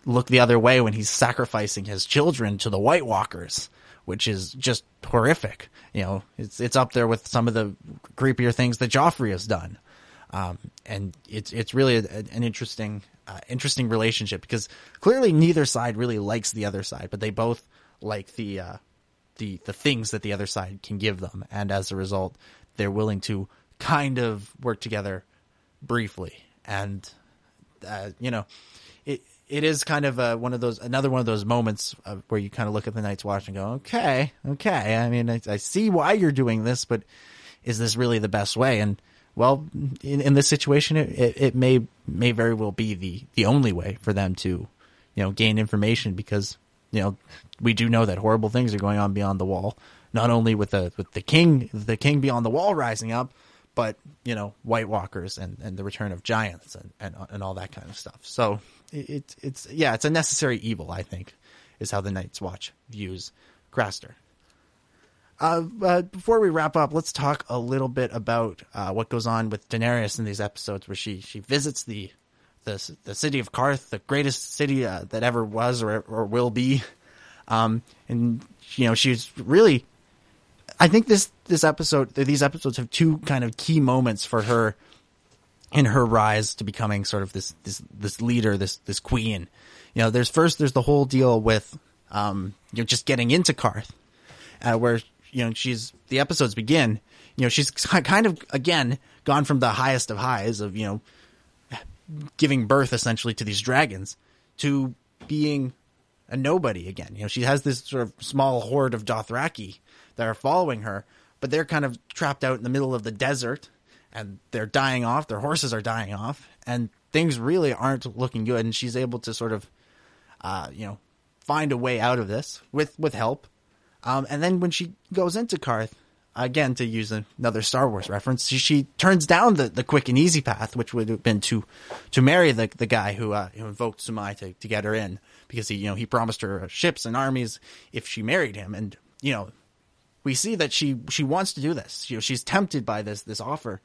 look the other way when he's sacrificing his children to the White Walkers, which is just horrific. You know, it's it's up there with some of the creepier things that Joffrey has done, um, and it's it's really a, an interesting uh, interesting relationship because clearly neither side really likes the other side, but they both like the uh, the the things that the other side can give them, and as a result, they're willing to kind of work together briefly. And uh, you know, it it is kind of uh, one of those another one of those moments of where you kind of look at the Night's Watch and go, okay, okay. I mean, I, I see why you're doing this, but is this really the best way? And well, in, in this situation, it, it, it may may very well be the the only way for them to, you know, gain information because you know we do know that horrible things are going on beyond the wall. Not only with the with the king the king beyond the wall rising up, but you know White Walkers and, and the return of giants and, and and all that kind of stuff. So it, it's yeah, it's a necessary evil. I think is how the Night's Watch views Craster. Uh, uh, before we wrap up, let's talk a little bit about uh, what goes on with Daenerys in these episodes, where she she visits the the the city of Qarth, the greatest city uh, that ever was or or will be. Um, and you know, she's really. I think this this episode, these episodes have two kind of key moments for her in her rise to becoming sort of this this this leader, this this queen. You know, there's first there's the whole deal with um, you know just getting into Qarth, uh, where you know she's the episodes begin. You know, she's kind of again gone from the highest of highs of you know giving birth essentially to these dragons to being a nobody again. You know, she has this sort of small horde of Dothraki that are following her, but they're kind of trapped out in the middle of the desert and they're dying off. Their horses are dying off, and things really aren't looking good. And she's able to sort of, uh, you know, find a way out of this with with help. Um, and then when she goes into Qarth, again to use another Star Wars reference, she, she, turns down the, the quick and easy path, which would have been to to marry the the guy who, uh, who invoked Sumai to, to get her in because he you know he promised her ships and armies if she married him, and you know we see that she she wants to do this. You know she's tempted by this this offer,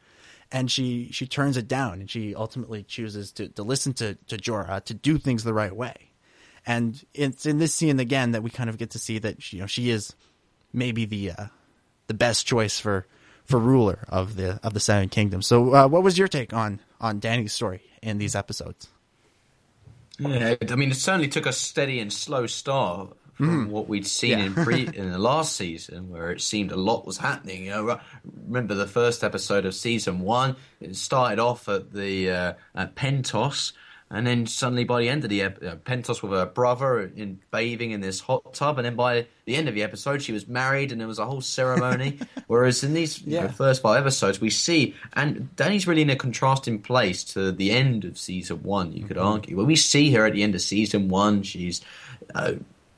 and she she turns it down, and she ultimately chooses to to listen to to Jorah to do things the right way. And it's in this scene again that we kind of get to see that you know she is maybe the uh, the best choice for for ruler of the of the Seven Kingdoms. So, uh, what was your take on on Dany's story in these episodes? Yeah, I mean, it certainly took a steady and slow start from mm. what we'd seen yeah. in pre in the last season, where it seemed a lot was happening. You know, remember the first episode of season one? It started off at the uh, at Pentos, and then suddenly by the end of the episode, Pentos with her brother in bathing in this hot tub, and then by the end of the episode, she was married, and there was a whole ceremony. Whereas in these yeah. you know, first five episodes, we see, and Dany's really in a contrasting place to the end of season one. You could mm-hmm. argue when we see her at the end of season one, she's uh,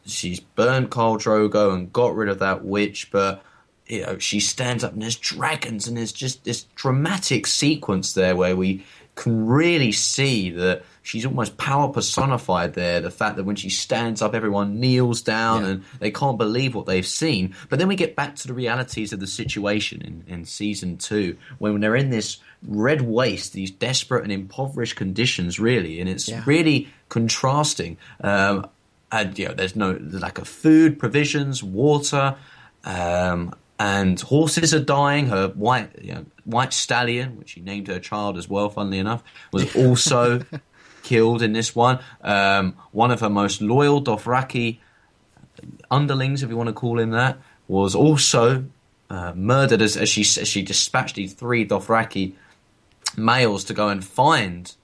she's burned Khal Drogo and got rid of that witch, but you know she stands up and there's dragons, and there's just this dramatic sequence there where we can really see that she's almost power personified there. The fact that when she stands up, everyone kneels down yeah. and they can't believe what they've seen. But then we get back to the realities of the situation in, in season two, when they're in this red waste, these desperate and impoverished conditions, really, and it's yeah. really contrasting. Um, and you know, there's no lack of food, provisions, water. Um, and horses are dying. Her white you know, white stallion, which she named her child as well, funnily enough, was also killed in this one. Um, one of her most loyal Dothraki underlings, if you want to call him that, was also uh, murdered as, as, she as she dispatched these three Dothraki males to go and find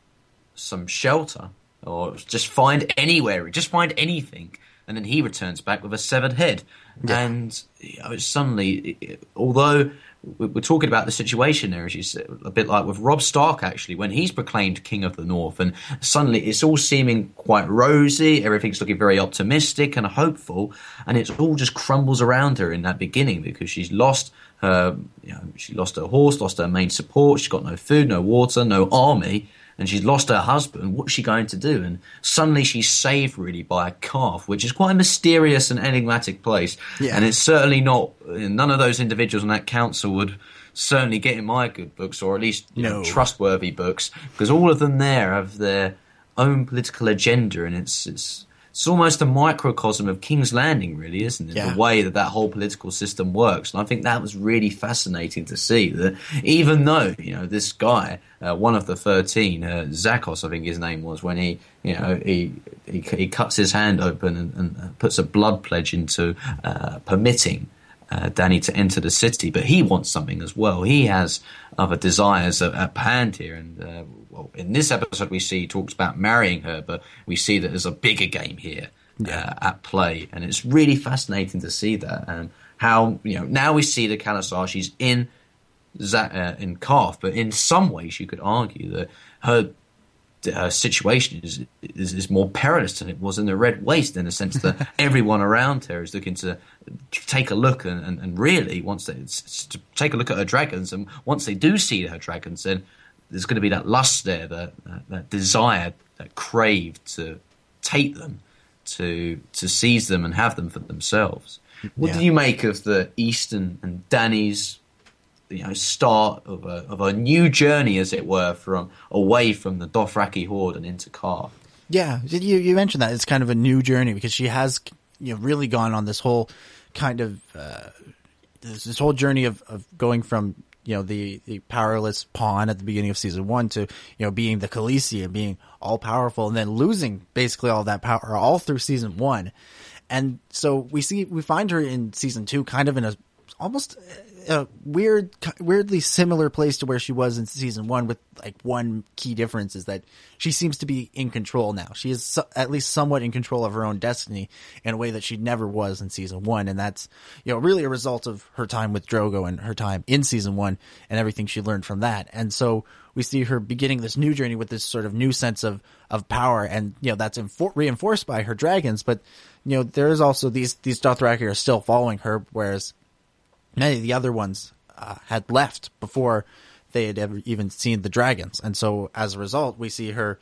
some shelter or just find anywhere, just find anything. And then he returns back with a severed head. Yeah. And you know, suddenly, although we're talking about the situation there, you said, a bit like with Robb Stark actually, when he's proclaimed King of the North, and suddenly it's all seeming quite rosy, everything's looking very optimistic and hopeful, and it all just crumbles around her in that beginning because she's lost her, you know, she lost her horse, lost her main support, she's got no food, no water, no army, and she's lost her husband. What's she going to do? And suddenly she's saved really by a calf, which is quite a mysterious and enigmatic place. Yeah. And it's certainly not, none of those individuals on that council would certainly get in my good books or at least no. know, trustworthy books because all of them there have their own political agenda and it's, it's it's almost a microcosm of King's Landing, really, isn't it? Yeah. The way that that whole political system works, and I think that was really fascinating to see. That even though you know this guy, uh, one of the thirteen, uh, Zakos, I think his name was, when he you know he he, he cuts his hand open and, and, puts a blood pledge into uh, permitting uh, Dany to enter the city, but he wants something as well. He has other desires at, at hand here, and uh, well, in this episode we see he talks about marrying her, but we see that there's a bigger game here yeah. uh, at play, and it's really fascinating to see that and how you know now we see the khalasar she's in uh, in Qarth, but in some ways you could argue that her uh, situation is, is, is more perilous than it was in the Red Waste in the sense that everyone around her is looking to take a look and, and, and really once they to take a look at her dragons and once they do see her dragons then there's going to be that lust there that, that, that desire that crave to take them to to seize them and have them for themselves what yeah. do you make of the Eastern and Dany's you know start of a of a new journey, as it were, from away from the Dothraki horde and into Qarth. Yeah, you you mentioned that it's kind of a new journey because she has you know really gone on this whole kind of uh, this, this whole journey of, of going from you know the the powerless pawn at the beginning of season one to you know being the Khaleesi and being all powerful and then losing basically all that power all through season one, and so we see we find her in season two kind of in a almost a weird, weirdly similar place to where she was in season one. With like one key difference is that she seems to be in control now. She is so, at least somewhat in control of her own destiny in a way that she never was in season one, and that's you know really a result of her time with Drogo and her time in season one and everything she learned from that. And so we see her beginning this new journey with this sort of new sense of of power, and you know that's infor- reinforced by her dragons, but. You know, there is also these these Dothraki are still following her, whereas many of the other ones uh, had left before they had ever even seen the dragons. And so as a result, we see her,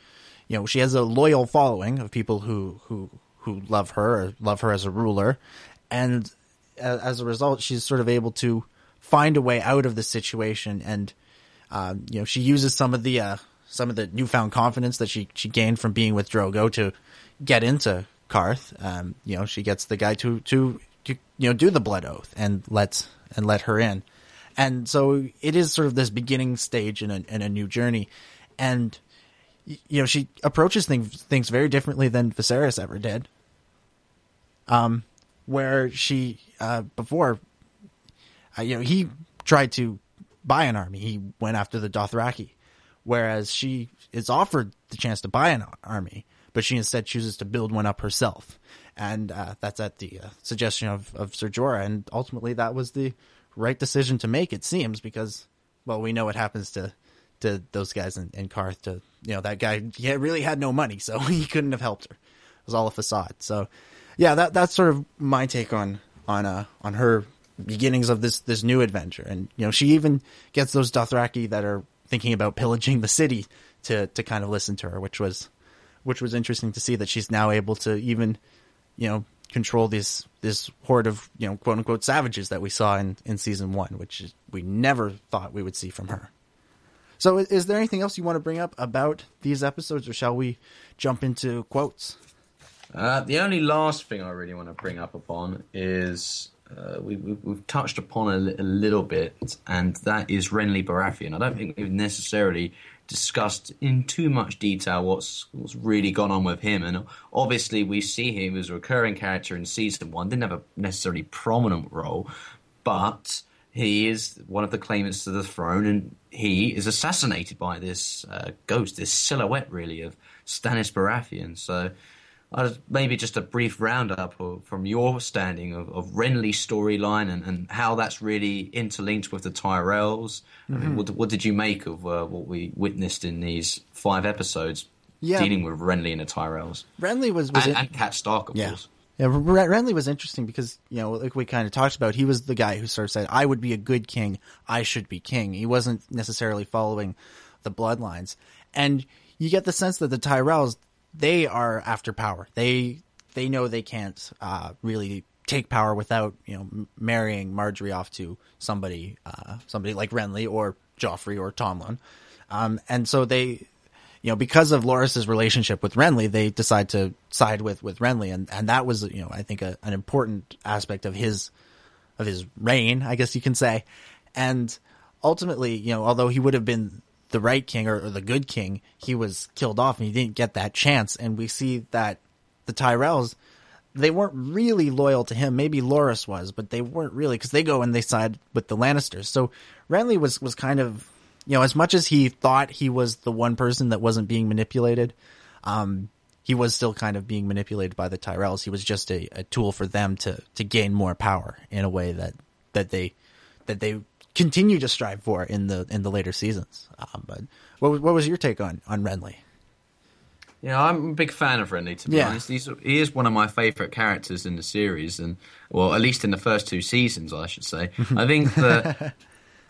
you know, she has a loyal following of people who, who, who love her or love her as a ruler. And as a result, she's sort of able to find a way out of the situation. And, um, you know, she uses some of the, uh, some of the newfound confidence that she, she gained from being with Drogo to get into Qarth. Um, you know, she gets the guy to, to, to, you know, do the blood oath and lets and let her in. And so it is sort of this beginning stage in a, in a new journey. And, you know, she approaches things, things very differently than Viserys ever did. Um, where she, uh, before, uh, you know, he tried to buy an army. He went after the Dothraki. Whereas she is offered the chance to buy an army, but she instead chooses to build one up herself and uh, that's at the uh, suggestion of, of Ser Jorah, and ultimately that was the right decision to make. It seems because well, we know what happens to to those guys in, in Qarth. To you know, that guy he really had no money, so he couldn't have helped her. It was all a facade. So yeah, that that's sort of my take on on uh on her beginnings of this this new adventure, and you know, she even gets those Dothraki that are thinking about pillaging the city to to kind of listen to her, which was which was interesting to see that she's now able to even you know, control this this horde of you know quote unquote savages that we saw in in season one, which we never thought we would see from her. So, is, is there anything else you want to bring up about these episodes, or shall we jump into quotes? Uh, the only last thing I really want to bring up upon is uh, we, we, have touched upon a, a, little bit, and that is Renly Baratheon. I don't think we've necessarily discussed in too much detail what's what's really gone on with him. And obviously, we see him as a recurring character in season one. Didn't have a necessarily prominent role, but he is one of the claimants to the throne, and he is assassinated by this uh, ghost, this silhouette, really, of Stannis Baratheon. So maybe just a brief roundup of, from your standing of, of Renly's storyline and, and how that's really interlinked with the Tyrells. Mm-hmm. I mean, mm-hmm. what, what, did you make of uh, what we witnessed in these five episodes yeah. dealing with Renly and the Tyrells? Renly was, was and, and Cat Stark, of yeah. course. Yeah, Renly was interesting because you know, like we kind of talked about, he was the guy who sort of said, "I would be a good king. I should be king." He wasn't necessarily following the bloodlines, and you get the sense that the Tyrells they are after power. They they know they can't uh, really take power without you know marrying Margaery off to somebody uh, somebody like Renly or Joffrey or Tommen, um, and so they you know because of Loras's relationship with Renly, they decide to side with with Renly, and and that was you know I think a, an important aspect of his of his reign, I guess you can say, and ultimately you know although he would have been the right king or, or, the good king, he was killed off and he didn't get that chance. And we see that the Tyrells, they weren't really loyal to him. Maybe Loras was, but they weren't really because they go and they side with the Lannisters. So Renly was was kind of, you know, as much as he thought he was the one person that wasn't being manipulated, um, he was still kind of being manipulated by the Tyrells. He was just a, a tool for them to to gain more power in a way that that they that they continue to strive for in the in the later seasons. Um, but what what was your take on on Renly? Yeah, I'm a big fan of Renly. To be yeah. honest, He's, he is one of my favourite characters in the series, and well, at least in the first two seasons, I should say. I think that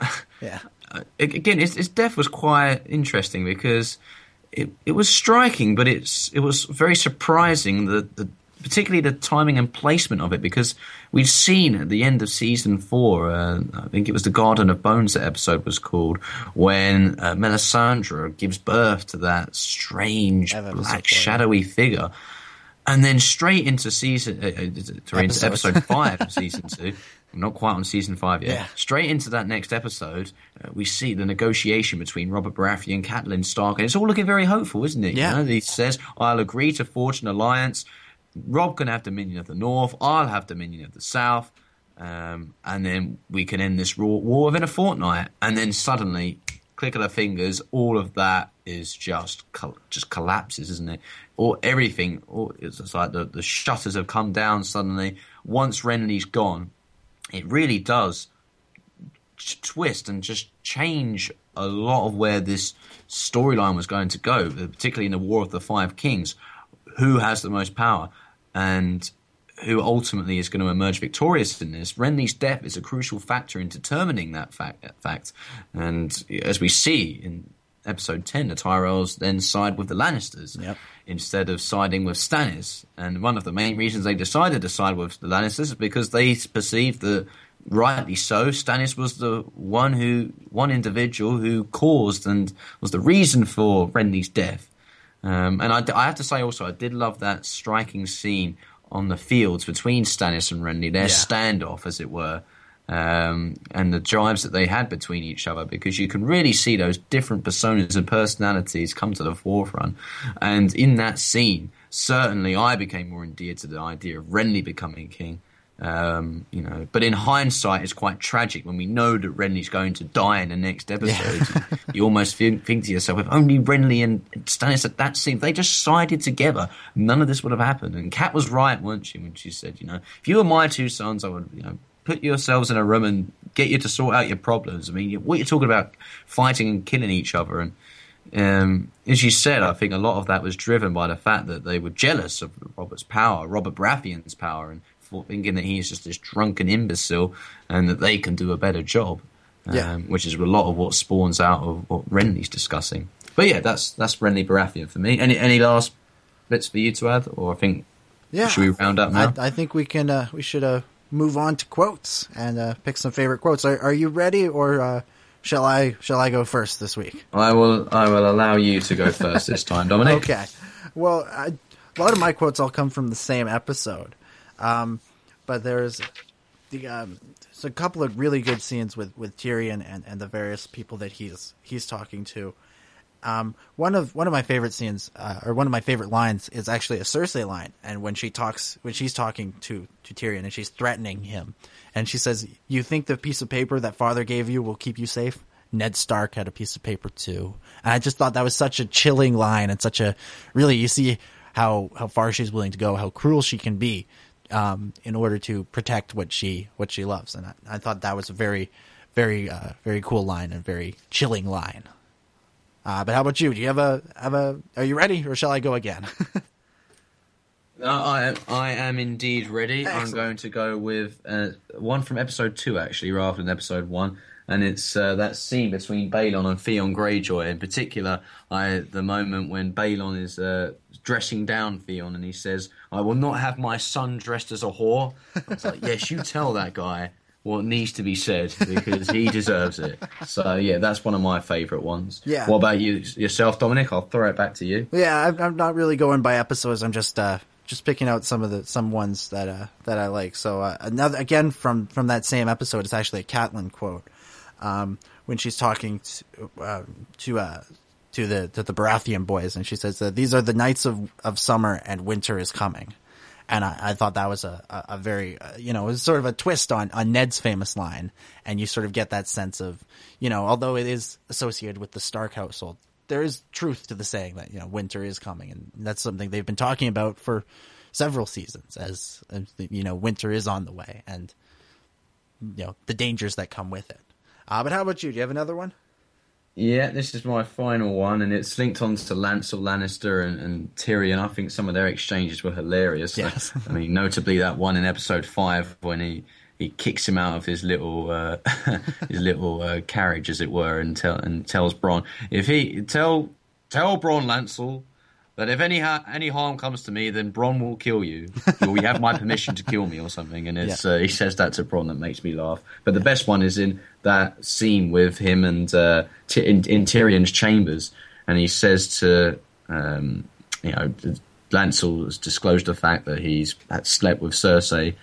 yeah, again, his, his death was quite interesting because it it was striking, but it's it was very surprising that the particularly the timing and placement of it, because we've seen at the end of season four, uh, I think it was the Garden of Bones that episode was called, when uh, Melisandre gives birth to that strange black shadowy figure. And then straight into season, uh, uh, into episode five of season two, not quite on season five yet. Yeah. Straight into that next episode, uh, we see the negotiation between Robert Baratheon and Catelyn Stark, and it's all looking very hopeful, isn't it? You Yeah. know, he says, "I'll agree to forge an alliance. Robb can have Dominion of the North. I'll have Dominion of the South." Um, and then we can end this war, within a fortnight. And then suddenly, click of the fingers, all of that is just just collapses, isn't it? Or everything, or it's like the, the shutters have come down suddenly. Once Renly's gone, it really does twist and just change a lot of where this storyline was going to go, particularly in the War of the Five Kings. Who has the most power? And who ultimately is going to emerge victorious in this. Renly's death is a crucial factor in determining that fact. fact. And as we see in episode 10, the Tyrells then side with the Lannisters instead of siding with Stannis. And one of the main reasons they decided to side with the Lannisters is because they perceived that, rightly so, Stannis was the one who, one individual who caused and was the reason for Renly's death. Um, and I, I have to say also, I did love that striking scene on the fields between Stannis and Renly, their Yeah. standoff, as it were, um, and the drives that they had between each other, because you can really see those different personas and personalities come to the forefront. And in that scene, certainly I became more endeared to the idea of Renly becoming king. Um, you know, but in hindsight, it's quite tragic when we know that Renly's going to die in the next episode. you almost feel, think to yourself, if only Renly and Stannis at that scene, if they just sided together, none of this would have happened. And Cat was right, weren't she, when she said, you know, if you were my two sons, I would, you know, put yourselves in a room and get you to sort out your problems. I mean, what you're talking about, fighting and killing each other, and um, as you said, I think a lot of that was driven by the fact that they were jealous of Robert's power, Robert Baratheon's power, and thought- thinking that he's just this drunken imbecile and that they can do a better job. Yeah. Um, which is a lot of what spawns out of what Renly's discussing. But yeah, that's that's Renly Baratheon for me. Any any last bits for you to add, or I think Yeah. should we round up now? I, I think we can. Uh, we should uh, move on to quotes and uh, pick some favorite quotes. Are, are you ready, or uh, shall I? Shall I go first this week? I will I will allow you to go first this time, Dominic. Okay. Well, I, a lot of my quotes all come from the same episode, um, but there's the um, there's a couple of really good scenes with, with Tyrion and, and the various people that he's he's talking to. Um, one of one of my favorite scenes, uh, or one of my favorite lines, is actually a Cersei line, and when she talks, when she's talking to to Tyrion and she's threatening him, and she says, "You think the piece of paper that father gave you will keep you safe?" Ned Stark had a piece of paper too, and I just thought that was such a chilling line and such a really you see how how far she's willing to go, how cruel she can be, um, in order to protect what she what she loves, and I, I thought that was a very very uh, very cool line and very chilling line. Uh, but how about you? Do you have a have a? Are you ready, or shall I go again? Uh, I I am indeed ready. I'm going to go with uh, one from episode two, actually, rather than episode one, and it's uh, that scene between Balon and Theon Greyjoy. In particular, I the moment when Balon is uh, dressing down Theon, and he says, "I will not have my son dressed as a whore." It's like, yes, you tell that guy what needs to be said because he deserves it. So yeah, that's one of my favourite ones. Yeah. What about you yourself, Dominic? I'll throw it back to you. yeah, I'm, not really going by episodes. I'm just uh, just picking out some of the some ones that uh, that I like. So uh, another again from from that same episode, it's actually a Catelyn quote um, when she's talking to uh, to uh, to the to the Baratheon boys, and she says that these are the knights of of summer and winter is coming. And I, I thought that was a, a, very, uh, you know, it was sort of a twist on, on Ned's famous line. And you sort of get that sense of, you know, although it is associated with the Stark household, there is truth to the saying that, you know, winter is coming. And that's something they've been talking about for several seasons as, as you know, winter is on the way and, you know, the dangers that come with it. Uh, but how about you? Do you have another one? Yeah, this is my final one, and it's linked on to Lancel Lannister and, and Tyrion. I think some of their exchanges were hilarious. Yes. I mean, notably that one in episode five when he, he kicks him out of his little uh, his little uh, carriage, as it were, and tell and tells Bronn if he tell tell Bronn Lancel That if any ha- any harm comes to me, then Bronn will kill you. or you have my permission to kill me, or something. And it's Yeah. uh, he says that to Bronn that makes me laugh. But the best one is in that scene with him and uh, Ty- in, in Tyrion's chambers, and he says to um, you know Lancel has disclosed the fact that he's had slept with Cersei.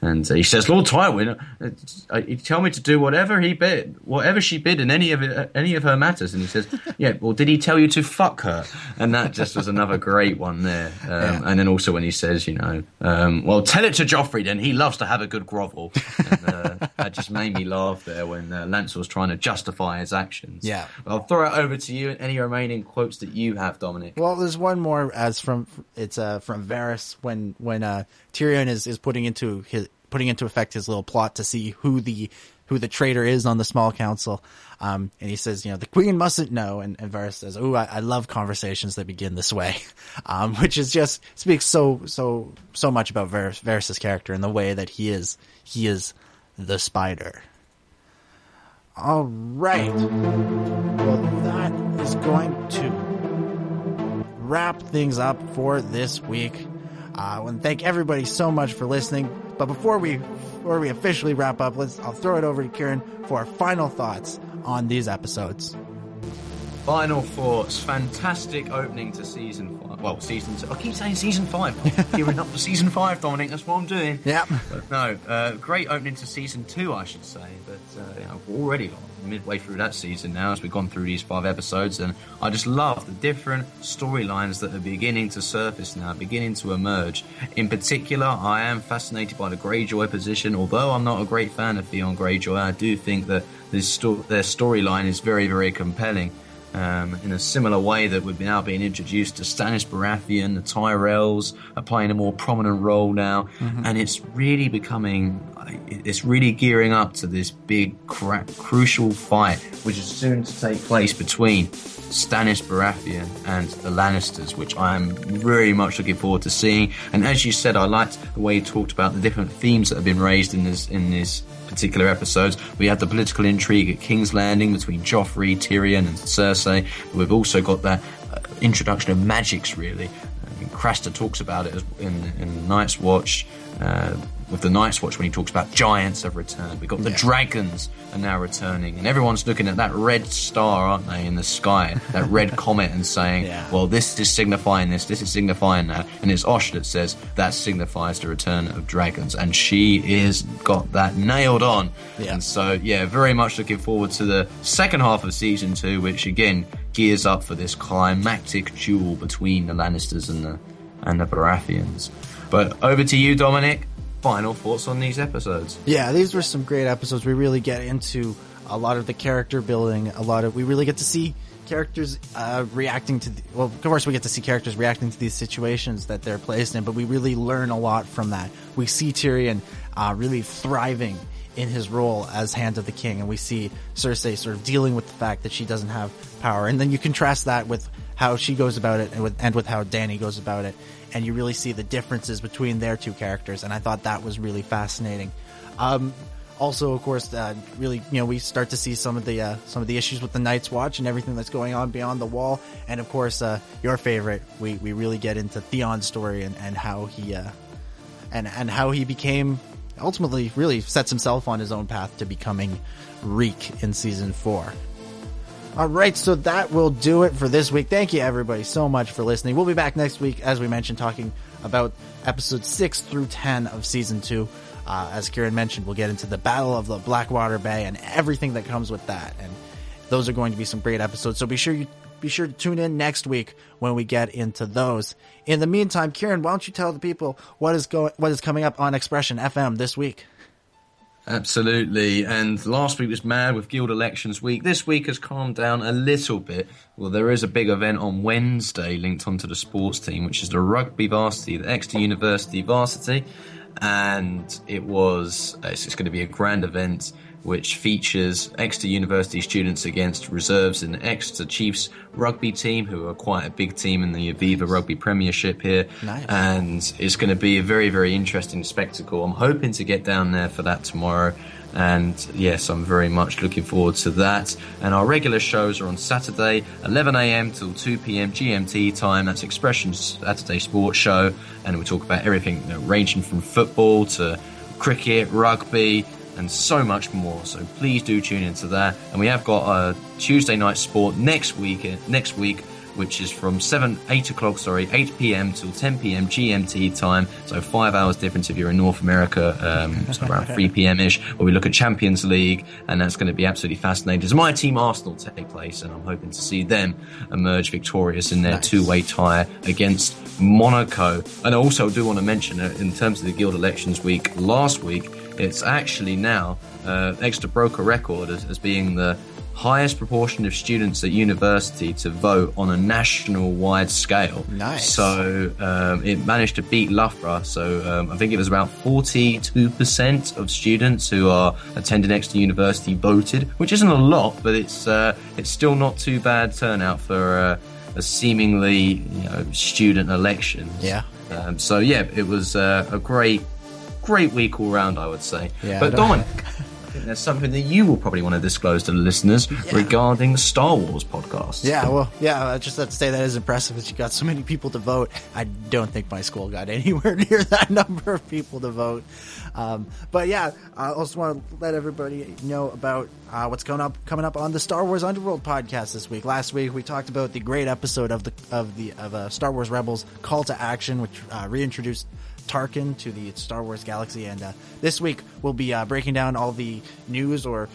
And he says, Lord Tywin, uh, uh, he tell me to do whatever he bid, whatever she bid in any of it, any of her matters. And he says, Yeah, well, did he tell you to fuck her? And that just was another great one there. Um, Yeah. And then also when he says, you know, um, well, tell it to Joffrey then. He loves to have a good grovel. And, uh, that just made me laugh there when uh, Lancel was trying to justify his actions. Yeah. I'll throw it over to you. and Any remaining quotes that you have, Dominic? Well, there's one more as from it's uh from Varys when when uh Tyrion is is putting into his putting into effect his little plot to see who the who the traitor is on the small council. Um, and he says, you know, the queen mustn't know. And, and Varys says, oh, I, I love conversations that begin this way. Um, which is just speaks so, so, so much about Varys, Varys' character and the way that he is, he is the spider. All right. Well, that is going to wrap things up for this week. Uh, I want to thank everybody so much for listening. But before we before we officially wrap up, let's I'll throw it over to Ciaran for our final thoughts on these episodes. Final thoughts. Fantastic opening to season five. Well, season two. I keep saying season five. Gearing up for season five, Dominic. That's what I'm doing. Yeah. But no, uh, great opening to season two, I should say. But uh, you know, we're already midway through that season now as we've gone through these five episodes, and I just love the different storylines that are beginning to surface now, beginning to emerge. In particular, I am fascinated by the Greyjoy position. Although I'm not a great fan of Theon Greyjoy, I do think that this sto- their storyline is very, very compelling. Um, in a similar way that we've now been introduced to Stannis Baratheon, the Tyrells are playing a more prominent role now, and it's really becoming, it's really gearing up to this big, cra- crucial fight, which is soon to take place between Stannis Baratheon and the Lannisters, which I am very much looking forward to seeing. And as you said, I liked the way you talked about the different themes that have been raised in this in this particular episodes. We had the political intrigue at King's Landing between Joffrey, Tyrion, and Cersei. We've also got that uh, introduction of magics, really. I mean, Craster talks about it in, in Night's Watch. Uh, with the Night's Watch, when he talks about giants have returned, we've got the dragons are now returning, and everyone's looking at that red star, aren't they, in the sky, that red comet, and saying, "Well, this is signifying this, this is signifying that," and it's Osha that says that signifies the return of dragons, and she is got that nailed on. And so, yeah, very much looking forward to the second half of season two, which again gears up for this climactic duel between the Lannisters and the and the Baratheons. But over to you, Dominic. Final thoughts on these episodes. Yeah, these were some great episodes. We really get into a lot of the character building. A lot of we really get to see characters uh, reacting to. The, well, of course, we get to see characters reacting to these situations that they're placed in, but we really learn a lot from that. We see Tyrion uh, really thriving in his role as Hand of the King, and we see Cersei sort of dealing with the fact that she doesn't have power. And then you contrast that with how she goes about it, and with and with how Dany goes about it, and you really see the differences between their two characters. And I thought that was really fascinating. Um, also, of course, uh, really, you know, we start to see some of the uh, some of the issues with the Night's Watch and everything that's going on beyond the wall. And of course, uh, your favorite, we, we really get into Theon's story and, and how he uh, and and how he became ultimately really sets himself on his own path to becoming Reek in season four. All right, so that will do it for this week. Thank you, everybody, so much for listening. We'll be back next week, as we mentioned, talking about episodes six through ten of season two. Uh, as Ciaran mentioned, we'll get into the Battle of the Blackwater Bay and everything that comes with that. And those are going to be some great episodes. So be sure you be sure to tune in next week when we get into those. In the meantime, Ciaran, why don't you tell the people what is going what is coming up on Expression FM this week? Absolutely. And last week was mad with Guild Elections Week. This week has calmed down a little bit. Well, there is a big event on Wednesday linked onto the sports team, which is the rugby varsity, the Exeter University varsity. And it was, it's, it's going to be a grand event which features Exeter University students against reserves in the Exeter Chiefs rugby team, who are quite a big team in the Aviva Rugby Premiership here. Nice. And it's going to be a very, very interesting spectacle. I'm hoping to get down there for that tomorrow. And yes, I'm very much looking forward to that. And our regular shows are on Saturday, 11 a.m. till 2 p.m. GMT time. That's Expressions Saturday Sports Show. And we talk about everything you know, ranging from football to cricket, rugby, and so much more. So please do tune into that. And we have got a Tuesday night sport next week. Next week, which is from seven, eight o'clock, sorry, eight p.m. till ten p.m. GMT time. So five hours difference if you're in North America. Um, so around three p.m. ish. Where we look at Champions League, and that's going to be absolutely fascinating. Does my team Arsenal take place, and I'm hoping to see them emerge victorious in their Nice. two-way tie against Monaco. And I also do want to mention uh, in terms of the Guild elections week last week, it's actually now uh, Exeter broke a record as, as being the highest proportion of students at university to vote on a national wide scale. Nice. So um, it managed to beat Loughborough. So um, I think it was about 42% of students who are attending Exeter University voted, which isn't a lot, but it's uh, it's still not too bad turnout for uh, a seemingly you know student election. Yeah. Um, so yeah, it was uh, a great, great week all round, I would say. Yeah, but Dominic, I think there's something that you will probably want to disclose to the listeners regarding Star Wars podcasts. Yeah, well, yeah, I just have to say that is impressive that you got so many people to vote. I don't think my school got anywhere near that number of people to vote. Um, but yeah, I also want to let everybody know about uh, what's coming up coming up on the Star Wars Underworld podcast this week. Last week we talked about the great episode of the of the of uh, Star Wars Rebels Call to Action, which uh, reintroduced Tarkin to the Star Wars galaxy. And uh, this week we'll be uh, breaking down all the news or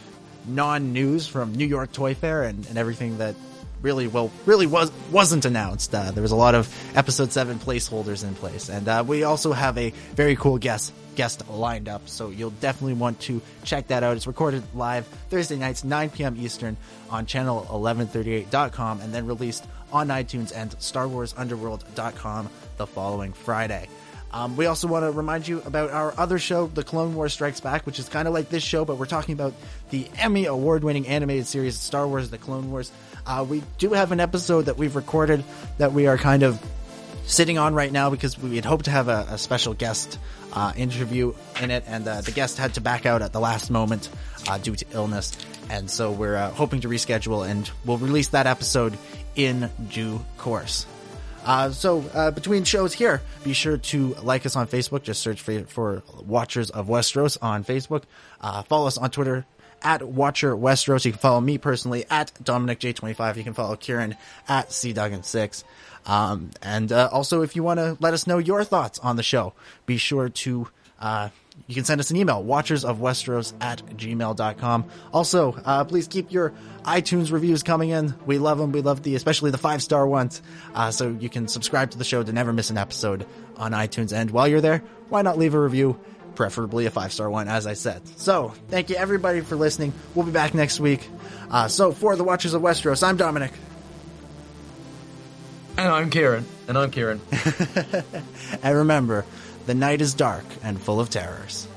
non-news from New York Toy Fair and, and everything that really well really was wasn't announced. Uh, there was a lot of episode seven placeholders in place, and uh, we also have a very cool guest guest lined up. So you'll definitely want to check that out. It's recorded live Thursday nights, 9 p.m. Eastern, on channel 1138.com, and then released on iTunes and StarWarsUnderworld.com the following Friday. Um, we also want to remind you about our other show, The Clone Wars Strikes Back, which is kind of like this show, but we're talking about the Emmy award winning animated series Star Wars The Clone Wars. Uh, we do have an episode that we've recorded that we are kind of sitting on right now because we had hoped to have a, a special guest uh, interview in it, and uh, the guest had to back out at the last moment uh, due to illness. And so we're uh, hoping to reschedule, and we'll release that episode in due course. Uh, so uh, between shows here, be sure to like us on Facebook. Just search for, for Watchers of Westeros on Facebook. Uh, follow us on Twitter at Watcher Westeros. You can follow me personally at Dominic J25. You can follow Ciaran at C Duggan6. Um, and uh, also, if you want to let us know your thoughts on the show, be sure to. You can send us an email, watchers of Westeros at gmail.com. Also, uh, please keep your iTunes reviews coming in. We love them. We love the, especially the five star ones. Uh, so you can subscribe to the show to never miss an episode on iTunes. And while you're there, why not leave a review? Preferably a five star one, as I said. So, thank you everybody for listening. We'll be back next week. Uh, so, for the Watchers of Westeros, I'm Dominic. And I'm Ciaran. And I'm Ciaran. And remember, the night is dark and full of terrors.